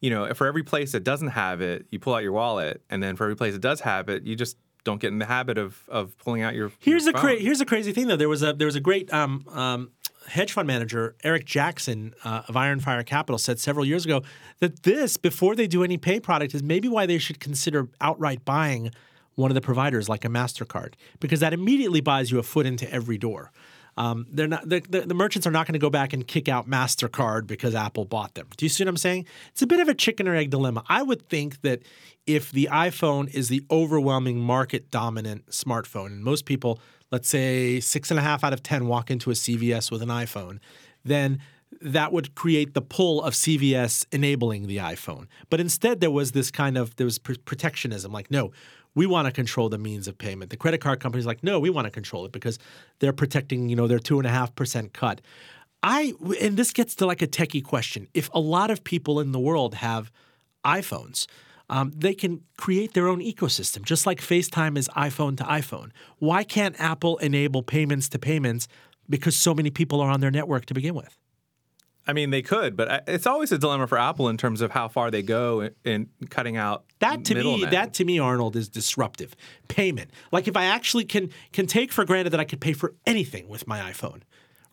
you know for every place that doesn't have it, you pull out your wallet, and then for every place that does have it, you just don't get in the habit of of pulling out your. Here's your a cra- here's a crazy thing though. There was a there was a great um, um, hedge fund manager, Eric Jackson uh, of Ironfire Capital, said several years ago that this before they do any pay product is maybe why they should consider outright buying one of the providers like a Mastercard because that immediately buys you a foot into every door. Um, they're not the, the merchants are not going to go back and kick out Mastercard because Apple bought them. Do you see what I'm saying? It's a bit of a chicken or egg dilemma. I would think that if the iPhone is the overwhelming market dominant smartphone, and most people, let's say six and a half out of ten, walk into a CVS with an iPhone, then that would create the pull of CVS enabling the iPhone. But instead, there was this kind of there was pr- protectionism, like no. We want to control the means of payment. The credit card company's like, no, we want to control it because they're protecting, you know, their two and a half percent cut. I and this gets to like a techie question. If a lot of people in the world have iPhones, um, they can create their own ecosystem, just like FaceTime is iPhone to iPhone. Why can't Apple enable payments to payments because so many people are on their network to begin with? I mean, they could, but it's always a dilemma for Apple in terms of how far they go in, in cutting out That to me, that to me, Arnold is disruptive. Payment, like if I actually can can take for granted that I could pay for anything with my iPhone,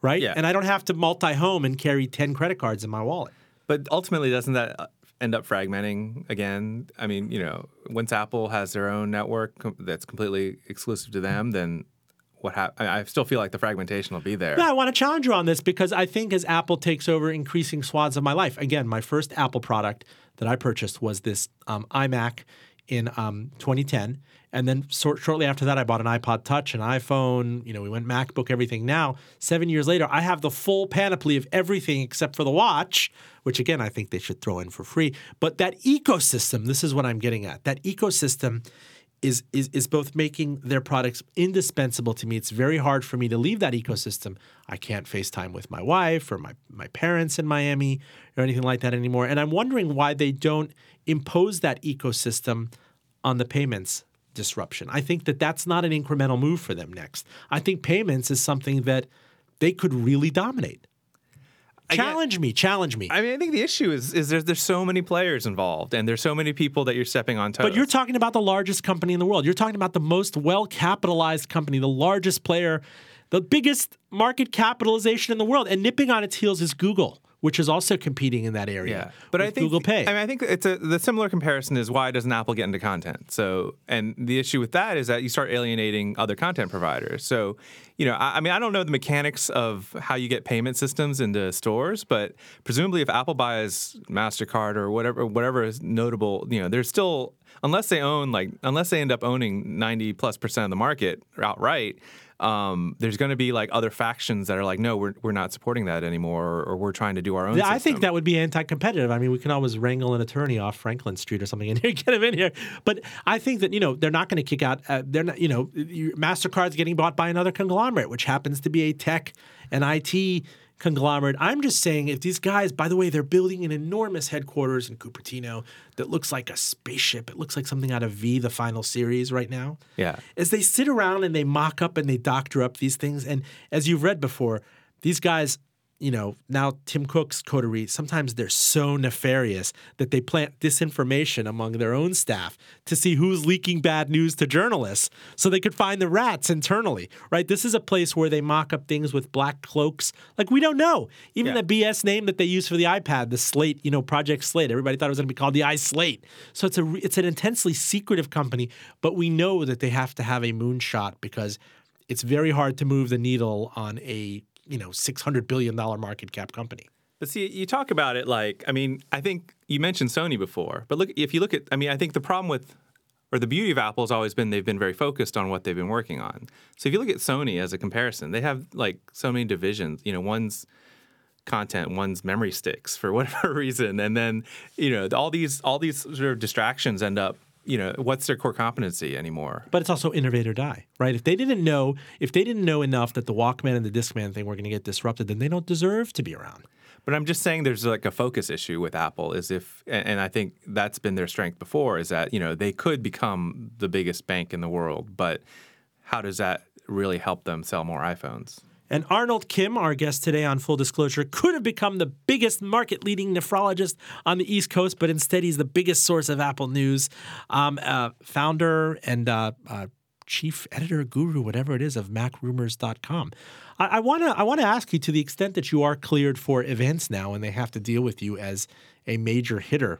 right? Yeah. And I don't have to multi-home and carry ten credit cards in my wallet. But ultimately, doesn't that uh, end up fragmenting again? I mean, you know, once Apple has their own network com- that's completely exclusive to them, then what hap- I I still feel like the fragmentation will be there. Yeah, I want to challenge you on this because I think as Apple takes over increasing swaths of my life, again, my first Apple product that I purchased was this um, iMac in um, 2010. And then shortly after that, I bought an iPod Touch, an iPhone. You know, we went MacBook, everything. Now, seven years later, I have the full panoply of everything except for the watch, which again, I think they should throw in for free. But that ecosystem, this is what I'm getting at. That ecosystem is, is is both making their products indispensable to me. It's very hard for me to leave that ecosystem. I can't FaceTime with my wife or my, my parents in Miami or anything like that anymore. And I'm wondering why they don't impose that ecosystem on the payments disruption. I think that that's not an incremental move for them next. I think payments is something that they could really dominate. Challenge me, challenge me. I mean, I think the issue is is there's there's so many players involved, and there's so many people that you're stepping on toes. But you're talking about the largest company in the world. You're talking about the most well capitalized company, the largest player, the biggest market capitalization in the world. And nipping on its heels is Google, which is also competing in that area. Yeah, but I think Google Pay. I mean, I think it's a the similar comparison is why doesn't Apple get into content? So, and the issue with that is that you start alienating other content providers. So, you know, I, I mean, I don't know the mechanics of how you get payment systems into stores, but presumably, if Apple buys Mastercard or whatever, whatever is notable, you know, there's still unless they own like unless they end up owning ninety plus percent of the market outright. Um, there's going to be like other factions that are like, no, we're, we're not supporting that anymore, or, or we're trying to do our own. Yeah, I think that would be anti-competitive. I mean, we can always wrangle an attorney off Franklin Street or something in here, get him in here. But I think that you know they're not going to kick out. Uh, they're not. You know, Mastercard's getting bought by another conglomerate, which happens to be a tech and IT conglomerate. I'm just saying, if these guys, by the way, they're building an enormous headquarters in Cupertino that looks like a spaceship. It looks like something out of V, the final series, right now Yeah. as they sit around and they mock up and they doctor up these things. And as you've read before, these guys, you know, now Tim Cook's coterie, sometimes they're so nefarious that they plant disinformation among their own staff to see who's leaking bad news to journalists so they could find the rats internally, right? This is a place where they mock up things with black cloaks. Like, we don't know. Even Yeah. the BS name that they use for the iPad, the Slate, you know, Project Slate, everybody thought it was going to be called the iSlate. So it's a it's an intensely secretive company, but we know that they have to have a moonshot because it's very hard to move the needle on a you know six hundred billion dollar market cap company. But see, you talk about it like, I mean, I think you mentioned Sony before, but look, if you look at, I mean, I think the problem with, or the beauty of Apple has always been they've been very focused on what they've been working on. So if you look at Sony as a comparison, they have like so many divisions. You know, one's content, one's memory sticks for whatever reason, and then you know all these all these sort of distractions end up. You know, what's their core competency anymore? But it's also innovate or die, right? If they didn't know, if they didn't know enough that the Walkman and the Discman thing were going to get disrupted, then they don't deserve to be around. But I'm just saying there's like a focus issue with Apple is if and and I think that's been their strength before is that, you know, they could become the biggest bank in the world, but how does that really help them sell more iPhones? And Arnold Kim, our guest today on Full Disclosure, could have become the biggest market leading nephrologist on the East Coast, but instead he's the biggest source of Apple news. Um, uh, founder and uh, uh, chief editor, guru, whatever it is, of MacRumors.com. I want to I want to ask you to the extent that you are cleared for events now and they have to deal with you as a major hitter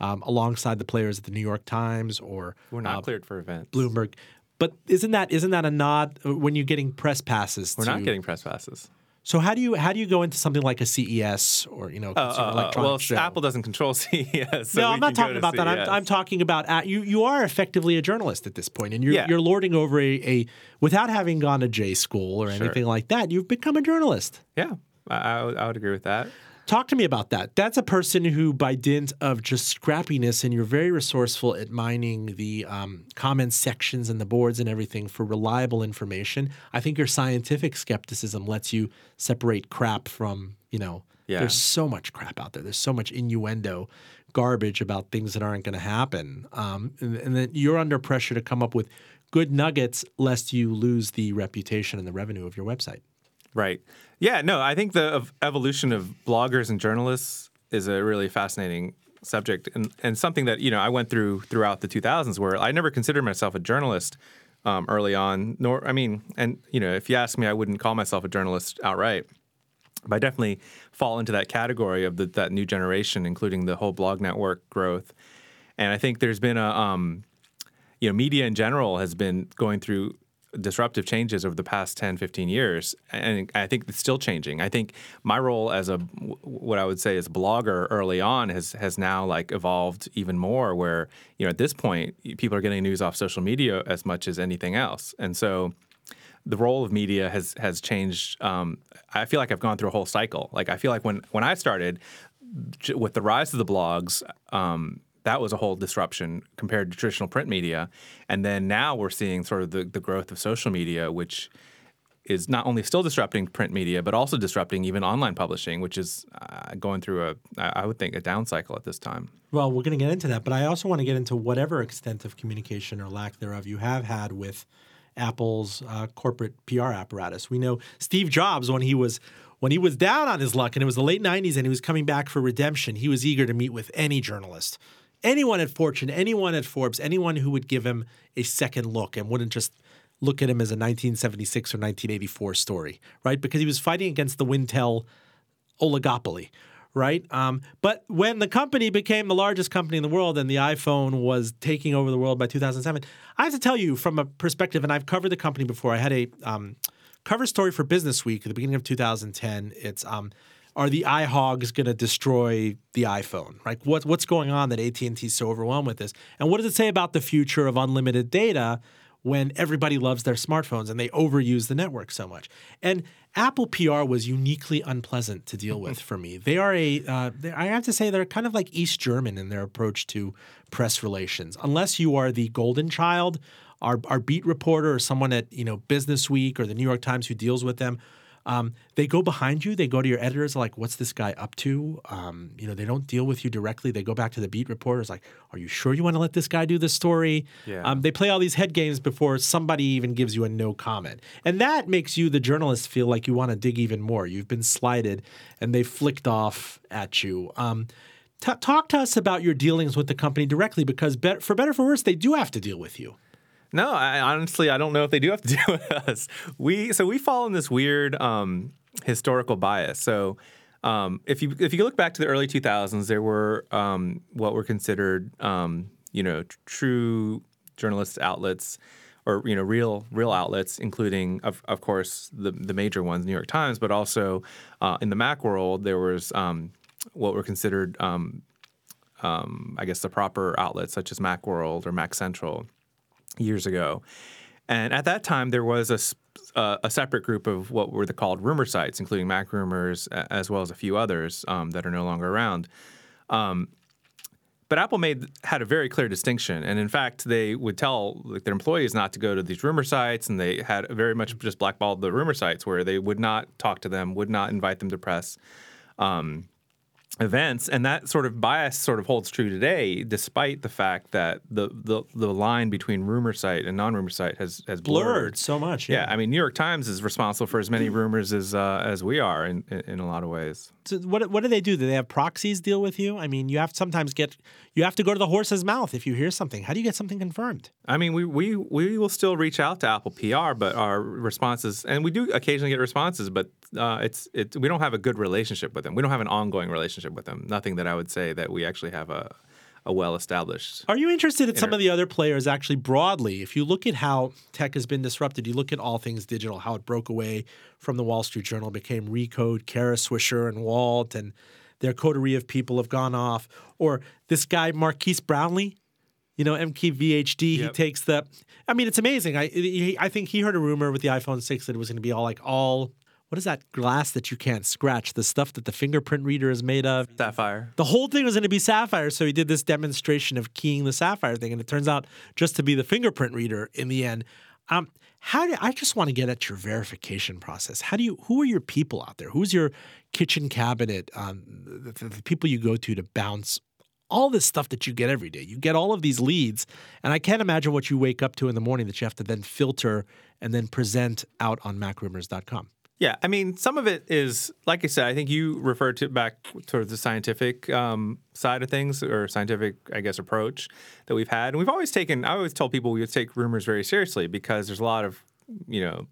um, alongside the players at the New York Times or We're not cleared for events. Bloomberg. But isn't that isn't that a nod uh, when you're getting press passes? We're to, not getting press passes. So how do you how do you go into something like a CES or you know consumer Uh, electronics well, show? Apple doesn't control CES. So no, I'm not talking about that. I'm, I'm talking about at, you. You are effectively a journalist at this point, and you're Yeah. you're lording over a, a without having gone to J school or anything like that. You've become a journalist. Yeah, I, I, would, I would agree with that. Talk to me about that. That's a person who, by dint of just scrappiness, and you're very resourceful at mining the um, comment sections and the boards and everything for reliable information. I think your scientific skepticism lets you separate crap from, you know, Yeah. there's so much crap out there. There's so much innuendo, garbage about things that aren't going to happen. Um, and, and then you're under pressure to come up with good nuggets lest you lose the reputation and the revenue of your website. Right. Yeah, no, I think the evolution of bloggers and journalists is a really fascinating subject and, and something that, you know, I went through throughout the 2000s where I never considered myself a journalist um, early on, nor, I mean, and, you know, if you ask me, I wouldn't call myself a journalist outright. But I definitely fall into that category of the, that new generation, including the whole blog network growth. And I think there's been a, um, you know, media in general has been going through disruptive changes over the past 10, 15 years. And I think it's still changing. I think my role as a, what I would say is blogger early on has, has now like evolved even more where, you know, at this point, people are getting news off social media as much as anything else. And so the role of media has, has changed. Um, I feel like I've gone through a whole cycle. Like I feel like when, when I started with the rise of the blogs, um, that was a whole disruption compared to traditional print media. And then now we're seeing sort of the, the growth of social media, which is not only still disrupting print media, but also disrupting even online publishing, which is uh, going through a, I would think, a down cycle at this time. Well, we're going to get into that, but I also want to get into whatever extent of communication or lack thereof you have had with Apple's uh, corporate PR apparatus. We know Steve Jobs when he was when he was down on his luck and it was the late 90s and he was coming back for redemption, he was eager to meet with any journalist. Anyone at Fortune, anyone at Forbes, anyone who would give him a second look and wouldn't just look at him as a 1976 or 1984 story, right? Because he was fighting against the Wintel oligopoly, right? Um, but when the company became the largest company in the world and the iPhone was taking over the world by 2007, I have to tell you from a perspective, and I've covered the company before. I had a um, cover story for Business Week at the beginning of 2010. It's um, are the iHogs going to destroy the iPhone? Like what, what's going on that AT and T is so overwhelmed with this? And what does it say about the future of unlimited data? when everybody loves their smartphones and they overuse the network so much. And Apple PR was uniquely unpleasant to deal with for me. They are a, uh, they- I have to say, they're kind of like East German in their approach to press relations. Unless you are the golden child, our, our beat reporter or someone at you know Business Week or the New York Times who deals with them. Um, they go behind you. They go to your editors like, "What's this guy up to?" Um, you know, they don't deal with you directly. They go back to the beat reporters like, "Are you sure you want to let this guy do the story?" Yeah. Um, they play all these head games before somebody even gives you a no comment, and that makes you, the journalist, feel like you want to dig even more. You've been slighted, and they flicked off at you. Um, t- talk to us about your dealings with the company directly, because be- for better or for worse, they do have to deal with you. No, I, honestly, I don't know if they do have to deal with us. We so we fall in this weird um, historical bias. So um, if you if you look back to the early 2000s, there were um, what were considered um, you know tr- true journalist outlets or you know real real outlets, including of, of course the the major ones, New York Times, but also uh, in the Mac world there was um, what were considered um, I guess the proper outlets such as MacWorld or Mac Central years ago. And at that time, there was a, uh, a separate group of what were the called rumor sites, including Mac Rumors, as well as a few others um, that are no longer around. Um, but Apple made had a very clear distinction, and in fact, they would tell like, their employees not to go to these rumor sites, and they had very much just blackballed the rumor sites, where they would not talk to them, would not invite them to press um, events, and that sort of bias sort of holds true today, despite the fact that the the, the line between rumor site and non rumor site has has blurred. Blurred so much. Yeah, I mean, New York Times is responsible for as many rumors as uh, as we are in in a lot of ways. What what do they do? Do they have proxies deal with you? I mean, you have to sometimes get you have to go to the horse's mouth if you hear something. How do you get something confirmed? I mean, we, we we will still reach out to Apple PR, but our responses, and we do occasionally get responses, but uh, it's it we don't have a good relationship with them. We don't have an ongoing relationship with them. Nothing that I would say that we actually have a a well established. Are you interested in some of the other players actually broadly? If you look at how tech has been disrupted, you look at all things digital, how it broke away from the Wall Street Journal, became Recode, Kara Swisher, and Walt, and their coterie of people have gone off. Or this guy, Marques Brownlee, you know, MKBHD, he takes the. I mean, it's amazing. I he, I think he heard a rumor with the iPhone 6 that it was going to be all like all. What is that glass that you can't scratch? The stuff that the fingerprint reader is made of. Sapphire. The whole thing was going to be Sapphire, so he did this demonstration of keying the Sapphire thing, and it turns out just to be the fingerprint reader in the end. Um, how do I just want to get at your verification process? How do you? Who are your people out there? Who's your kitchen cabinet? Um, the, the- the people you go to to bounce all this stuff that you get every day. You get all of these leads, and I can't imagine what you wake up to in the morning that you have to then filter and then present out on MacRumors.com. Yeah, I mean, some of it is like I said. I think you referred to back towards the scientific um, side of things, or scientific, I guess, approach that we've had. And we've always taken. I always tell people we would take rumors very seriously because there's a lot of, you know,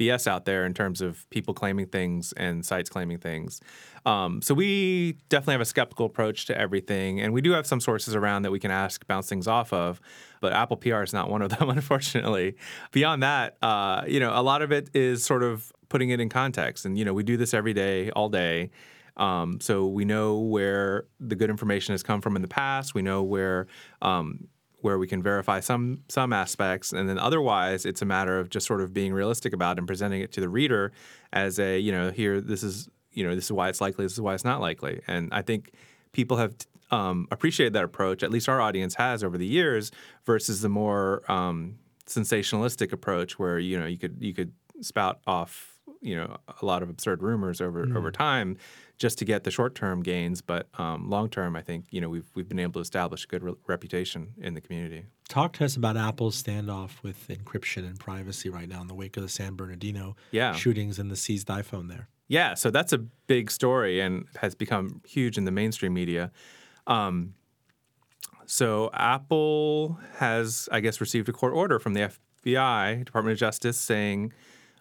BS out there in terms of people claiming things and sites claiming things. Um, so we definitely have a skeptical approach to everything, and we do have some sources around that we can ask, bounce things off of. But Apple PR is not one of them, unfortunately. Beyond that, uh, you know, a lot of it is sort of putting it in context, and you know, we do this every day, all day. Um, so we know where the good information has come from in the past. We know where um, where we can verify some some aspects, and then otherwise, it's a matter of just sort of being realistic about and presenting it to the reader as a you know here this is you know this is why it's likely, this is why it's not likely, and I think people have um, appreciated that approach. At least our audience has over the years, versus the more um, sensationalistic approach where you know you could you could spout off you know a lot of absurd rumors over over time just to get the short term gains, but um, long term, I think you know we've we've been able to establish a good re- reputation in the community. Talk to us about Apple's standoff with encryption and privacy right now in the wake of the San Bernardino Yeah. shootings and the seized iPhone there. Yeah, so that's a big story and has become huge in the mainstream media. Um, so Apple has, I guess, received a court order from the FBI, Department of Justice, saying,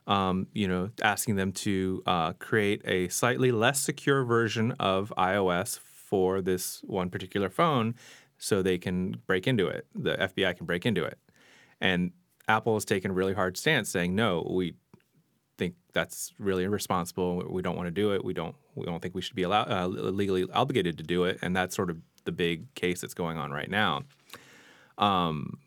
um, you know, asking them to uh, create a slightly less secure version of iOS for this one particular phone, so they can break into it. The FBI can break into it, and Apple has taken a really hard stance, saying, no, we think that's really irresponsible. We don't want to do it. We don't. We don't think we should be allowed, uh, legally obligated to do it. And that's sort of the big case that's going on right now. Um,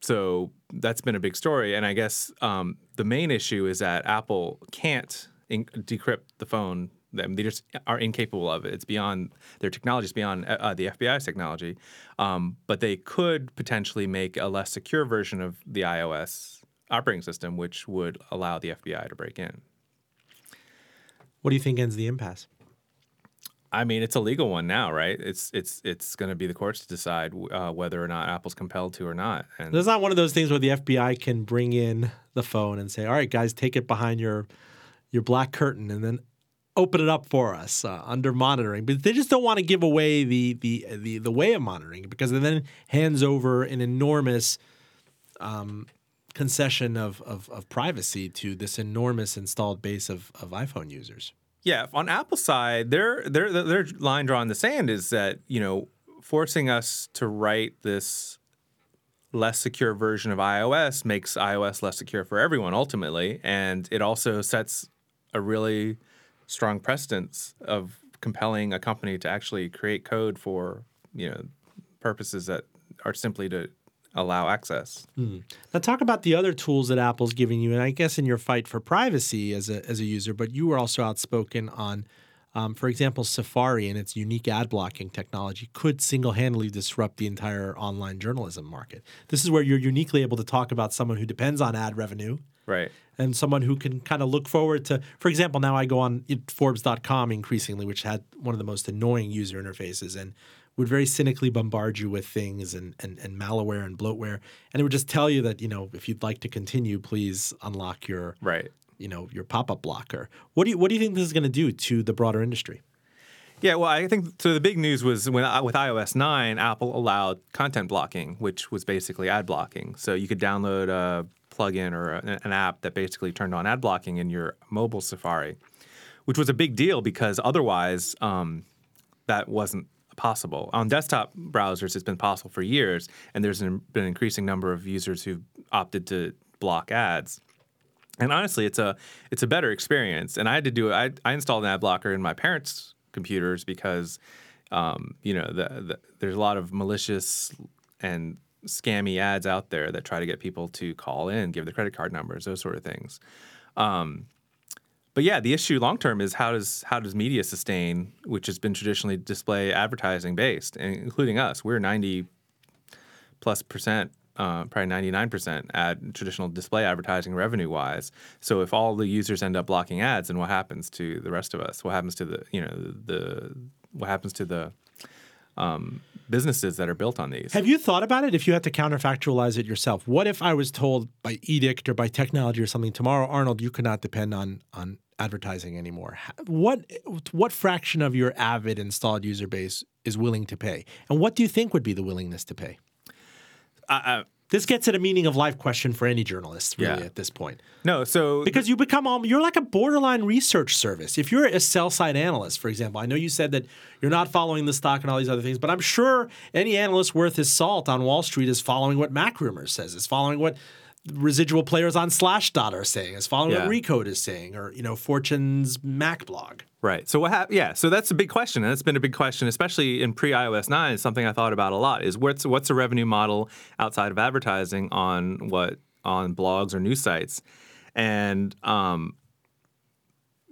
so that's been a big story. And I guess um, the main issue is that Apple can't in- decrypt the phone. They just are incapable of it. It's beyond their technology. It's beyond uh, uh, the FBI's technology. Um, but they could potentially make a less secure version of the iOS operating system, which would allow the FBI to break in. What do you think ends the impasse? I mean, it's a legal one now, right? It's it's it's going to be the courts to decide uh, whether or not Apple's compelled to or not. And not one of those things where the FBI can bring in the phone and say, "All right, guys, take it behind your your black curtain and then open it up for us uh, under monitoring." But they just don't want to give away the the the the way of monitoring because it then hands over an enormous um, concession of, of of privacy to this enormous installed base of of iPhone users. Yeah, on Apple's side, their their their line drawn in the sand is that you know forcing us to write this less secure version of iOS makes iOS less secure for everyone ultimately, and it also sets a really strong precedence of compelling a company to actually create code for you know purposes that are simply to allow access. Now talk about the other tools that Apple's giving you, and I guess in your fight for privacy as a as a user, but you were also outspoken on, um, for example, Safari and its unique ad blocking technology could single handedly disrupt the entire online journalism market. This is where you're uniquely able to talk about someone who depends on ad revenue Right. and someone who can kind of look forward to for example now i go on forbes.com increasingly which had one of the most annoying user interfaces and would very cynically bombard you with things and, and, and malware and bloatware and it would just tell you that you know if you'd like to continue please unlock your Right. you know your pop-up blocker what do you what do you think this is going to do to the broader industry Yeah, well, I think so. The big news was when with iOS 9, Apple allowed content blocking, which was basically ad blocking. So you could download a plugin or a, an app that basically turned on ad blocking in your mobile Safari, which was a big deal because otherwise um, that wasn't possible. On desktop browsers, it's been possible for years, and there's been an increasing number of users who've opted to block ads. And honestly, it's a it's a better experience. And I had to do it. I, I installed an ad blocker in my parents' computers because, um, you know, the, the, there's a lot of malicious and scammy ads out there that try to get people to call in, give their credit card numbers, those sort of things. Um, but yeah, the issue long term is how does how does media sustain, which has been traditionally display advertising based, including us. We're ninety plus percent, uh, probably 99% at traditional display advertising revenue wise. So if all the users end up blocking ads, then what happens to the rest of us? What happens to the, you know, the, what happens to the um, businesses that are built on these? have you thought about it if you had to counterfactualize it yourself what if i was told by edict or by technology or something tomorrow arnold you cannot depend on on advertising anymore? What what fraction of your avid installed user base is willing to pay? And what do you think would be the willingness to pay? I, I, this gets at a meaning of life question for any journalist really Yeah. at this point. No, so because you become all you're like a borderline research service. If you're a sell side analyst for example i know you said that you're not following the stock and all these other things but i'm sure any analyst worth his salt on wall street is following what mac rumors says is following what residual players on slashdot are saying is following Yeah. what recode is saying or you know fortune's mac blog Right. So what hap- Yeah. So that's a big question, and it's been a big question, especially in pre iOS nine. It's something I thought about a lot. Is what's what's the revenue model outside of advertising on what on blogs or news sites, and um,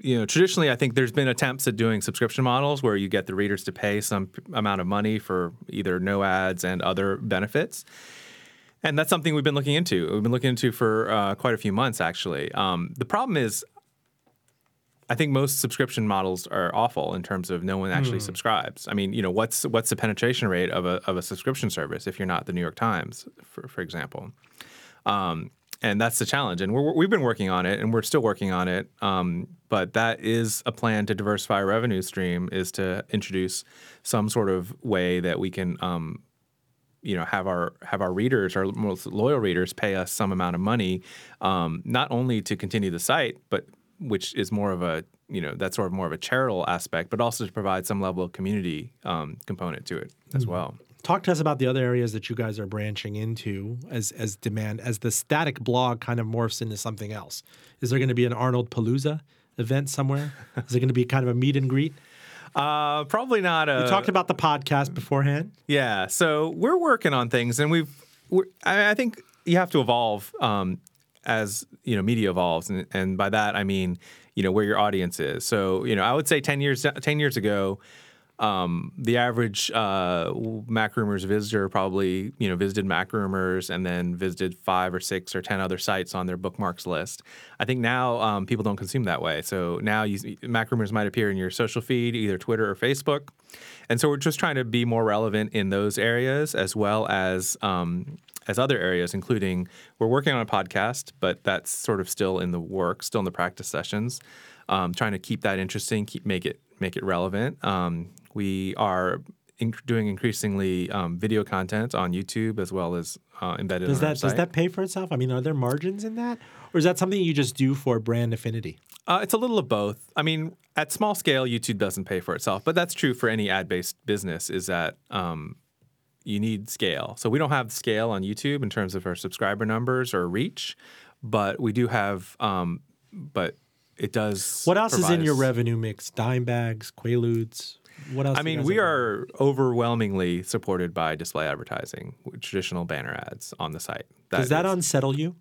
you know, traditionally, I think there's been attempts at doing subscription models where you get the readers to pay some amount of money for either no ads and other benefits. And that's something we've been looking into. We've been looking into for uh, quite a few months, actually. Um, the problem is, I think most subscription models are awful in terms of no one actually subscribes. I mean, you know, what's what's the penetration rate of a of a subscription service if you're not the New York Times, for for example? Um, and that's the challenge. And we're, we've been working on it, and we're still working on it. Um, but that is a plan to diversify our revenue stream, is to introduce some sort of way that we can, um, you know, have our have our readers, our most loyal readers, pay us some amount of money, um, not only to continue the site, but which is more of a you know that's sort of more of a charitable aspect, but also to provide some level of community um, component to it as well. talk to us about the other areas that you guys are branching into as as demand as the static blog kind of morphs into something else. Is there going to be an arnold palooza event somewhere? Is it going to be kind of a meet and greet Uh, probably not a. We talked about the podcast beforehand. Yeah, so we're working on things, and we've. We're, I, I think you have to evolve um, as you know media evolves, and, and by that I mean you know where your audience is. So you know I would say ten years ten years ago, um, the average uh, Mac Rumors visitor probably you know visited Mac Rumors and then visited five or six or ten other sites on their bookmarks list. I think now um, people don't consume that way. So now you, Mac Rumors might appear in your social feed, either Twitter or Facebook, and so we're just trying to be more relevant in those areas as well as um, as other areas, including we're working on a podcast, but that's sort of still in the work, still in the practice sessions. Um, trying to keep that interesting, keep make it make it relevant. Um, we are in- doing increasingly um, video content on YouTube as well as uh, embedded. Does that does that pay for itself? I mean, are there margins in that, or is that something you just do for brand affinity? Uh, it's a little of both. I mean, at small scale, YouTube doesn't pay for itself, but that's true for any ad-based business. Is that um, you need scale. So we don't have scale on YouTube in terms of our subscriber numbers or reach, but we do have. Um, but it does. What else is in your revenue mix? Dime bags, Quaaludes. What else? I mean, we are overwhelmingly supported by display advertising, traditional banner ads on the site. Does that is- unsettle you?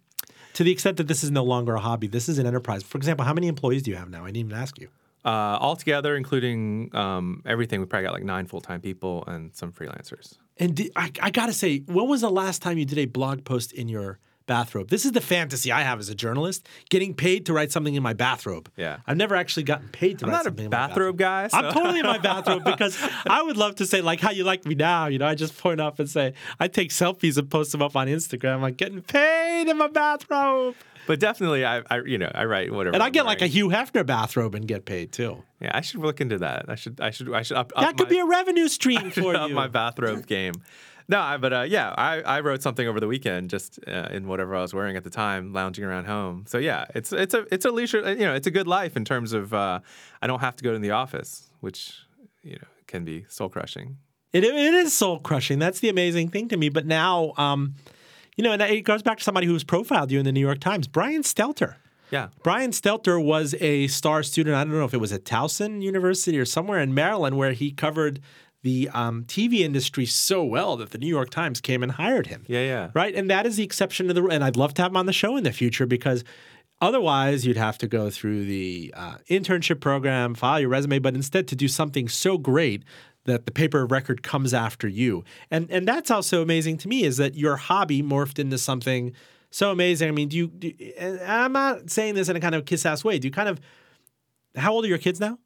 To the extent that this is no longer a hobby, this is an enterprise. For example, how many employees do you have now? I didn't even ask you. Uh, altogether, including um, everything, we probably got like nine full time people and some freelancers. And di- I, I gotta say, when was the last time you did a blog post in your bathrobe? This is the fantasy I have as a journalist: getting paid to write something in my bathrobe. Yeah. I've never actually gotten paid to I'm write not a something in my bathrobe guy. I'm totally in my bathrobe because I would love to say like how you like me now. You know, I just point up and say I take selfies and post them up on Instagram. I'm getting paid in my bathrobe, But definitely, I, I you know I write whatever. and I get like a. Hugh Hefner bathrobe and get paid too. yeah. I should look into that. I should I should I should up, up That could my, be a revenue stream for up you. my bathrobe game. No, I, but uh, yeah, I, I wrote something over the weekend just uh, in whatever I was wearing at the time, lounging around home. So yeah, it's it's a it's a leisure you know it's a good life in terms of uh, I don't have to go to the office, which you know can be soul crushing. It, it is soul crushing. That's the amazing thing to me. But now, um, you know, and it goes back to somebody who's profiled you in the New York Times, Brian Stelter. Yeah. Brian Stelter was a star student. I don't know if it was at Towson University or somewhere in Maryland where he covered the um, TV industry so well that the New York Times came and hired him. Yeah, yeah. Right. And that is the exception to the rule. And I'd love to have him on the show in the future because otherwise you'd have to go through the uh, internship program, file your resume, but instead to do something so great that the paper of record comes after you. And and that's also amazing to me is that your hobby morphed into something so amazing. I mean, do you, do, I'm not saying this in a kind of kiss ass way. Do you kind of, how old are your kids now?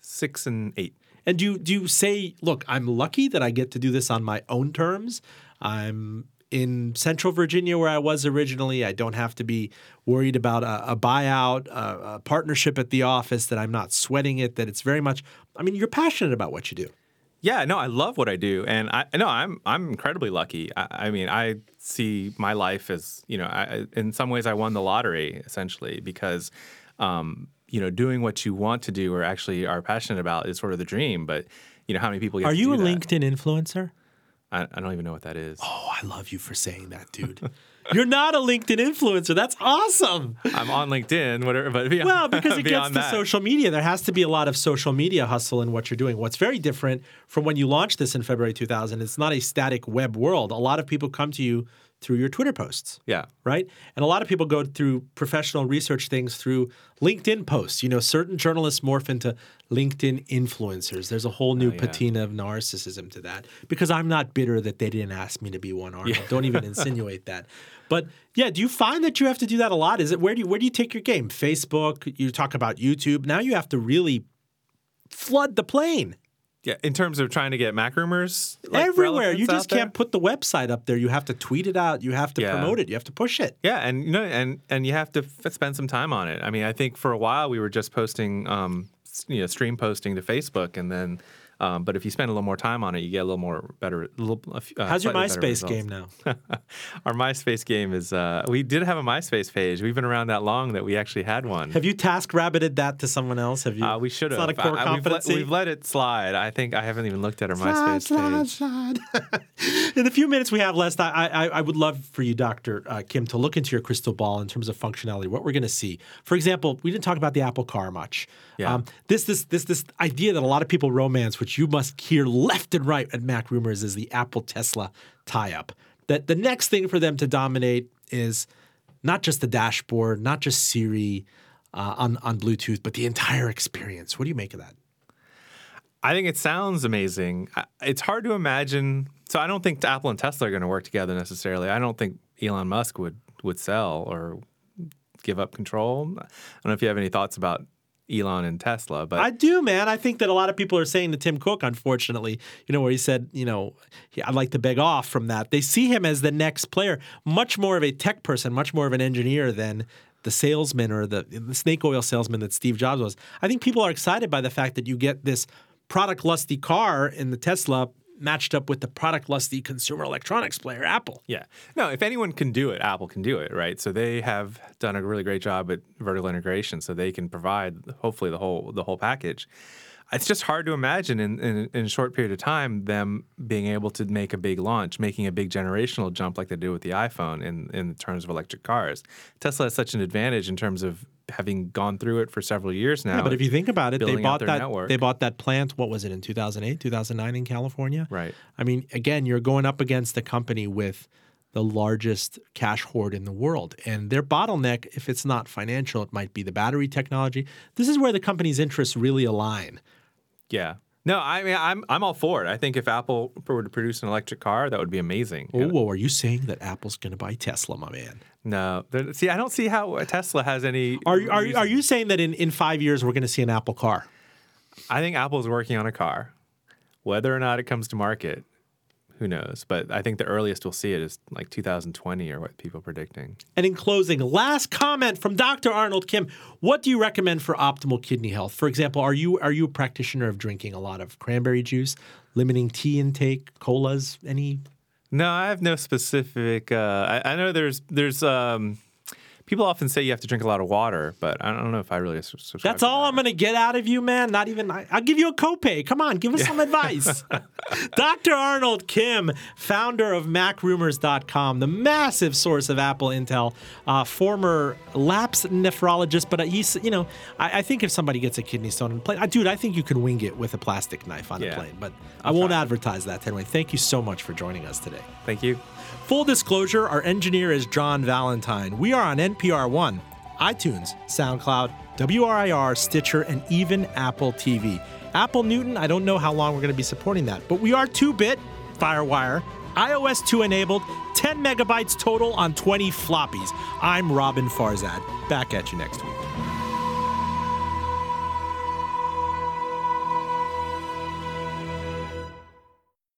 Six and eight. And do you, do you say, look, I'm lucky that I get to do this on my own terms. I'm in Central Virginia where I was originally. I don't have to be worried about a, a buyout, a, a partnership at the office, that I'm not sweating it, that it's very much, I mean, you're passionate about what you do. Yeah, no, I love what I do, and I no, I'm I'm incredibly lucky. I, I mean, I see my life as you know, I, in some ways, I won the lottery essentially because, um, you know, doing what you want to do or actually are passionate about is sort of the dream. But you know, how many people get Are you a that? LinkedIn influencer? I, I don't even know what that is. Oh, I love you for saying that, dude. You're not a LinkedIn influencer. That's awesome. I'm on LinkedIn, whatever. But beyond, Well, because it gets to that, social media, there has to be a lot of social media hustle in what you're doing. What's very different from when you launched this in February 2000, it's not a static web world. A lot of people come to you through your Twitter posts, yeah, right? And a lot of people go through professional research things through LinkedIn posts. You know, certain journalists morph into LinkedIn influencers. There's a whole new Oh, yeah. patina of narcissism to that because I'm not bitter that they didn't ask me to be one Arnold. Don't even insinuate that. But yeah, do you find that you have to do that a lot? Is it where do you where do you take your game? Facebook, you talk about YouTube. Now you have to really flood the plane. Yeah. In terms of trying to get Mac rumors like, Everywhere. You just can't put the website up there. You have to tweet it out. You have to Yeah. promote it. You have to push it. Yeah, and you know, and and you have to f- spend some time on it. I mean, I think for a while we were just posting, um, you know, stream posting to Facebook, and then, um, but if you spend a little more time on it, you get a little more better. A little, uh, How's your MySpace game now? Our MySpace game is. Uh, we did have a MySpace page. We've been around that long that we actually had one. Have you task rabbited that to someone else? Have you? Uh, we should have. It's not a core I- I- we've, let, competency. we've let it slide. I think I haven't even looked at our MySpace Slide, page. slide, slide. in the few minutes we have left, I, I, I would love for you, Dr. Uh, Kim, to look into your crystal ball in terms of functionality, what we're going to see. For example, we didn't talk about the Apple Car much. Yeah. this, this, this, this idea that a lot of people romance, which you must hear left and right at Mac Rumors, is the Apple Tesla tie up. That the next thing for them to dominate is not just the dashboard, not just Siri uh, on, on Bluetooth, but the entire experience. What do you make of that? I think it sounds amazing. It's hard to imagine. So I don't think Apple and Tesla are going to work together necessarily. I don't think Elon Musk would would sell or give up control. I don't know if you have any thoughts about Elon and Tesla, but I do, man. I think that a lot of people are saying to Tim Cook, unfortunately, you know, where he said, you know, I'd like to beg off from that. They see him as the next player, much more of a tech person, much more of an engineer than the salesman or the, the snake oil salesman that Steve Jobs was. I think people are excited by the fact that you get this product lusty car in the Tesla matched up with the product lusty consumer electronics player, Apple. Yeah. No, if anyone can do it, Apple can do it, right? So they have done a really great job at vertical integration, so they can provide hopefully the whole the whole package. It's just hard to imagine in, in, in a short period of time them being able to make a big launch, making a big generational jump like they do with the iPhone in, in terms of electric cars. Tesla has such an advantage in terms of having gone through it for several years now. Yeah, but if you think about it, they bought that network. they bought that plant. What was it in 2008, 2009 in California? Right. I mean, again, you're going up against a company with the largest cash hoard in the world, and their bottleneck, if it's not financial, it might be the battery technology. This is where the company's interests really align. Yeah. No, I mean I'm I'm all for it. I think if Apple were to produce an electric car, that would be amazing. Oh, are you saying that Apple's going to buy Tesla, my man? No, see, I don't see how Tesla has any. Are you- are you- are you saying that in in five years we're going to see an Apple car? I think Apple's working on a car. Whether or not it comes to market, who knows? But I think the earliest we'll see it is like 2020 or what people are predicting. And in closing, last comment from Dr. Arnold Kim. What do you recommend for optimal kidney health? For example, are you are you a practitioner of drinking a lot of cranberry juice, limiting tea intake, colas, any No, I have no specific. Uh, I, I know there's there's um, people often say you have to drink a lot of water, but I don't know if I really subscribe. That's all that. I'm going to get out of you, man. Not even, I, I'll give you a copay. Come on, give us some advice. Dr. Arnold Kim, founder of MacRumors.com, the massive source of Apple Intel, uh, former lapsed nephrologist, but he's, you know, I, I think if somebody gets a kidney stone on a plane, uh, dude, I think you can wing it with a plastic knife on a plane, but I won't advertise that anyway. Thank you so much for joining us today. Thank you. Full disclosure, our engineer is John Valentine. We are on NPR One, iTunes, SoundCloud, WRIR, Stitcher, and even Apple TV. Apple Newton, I don't know how long we're going to be supporting that, but we are 2 bit, Firewire, iOS 2 enabled, 10 megabytes total on 20 floppies. I'm Roben Farzad. Back at you next week.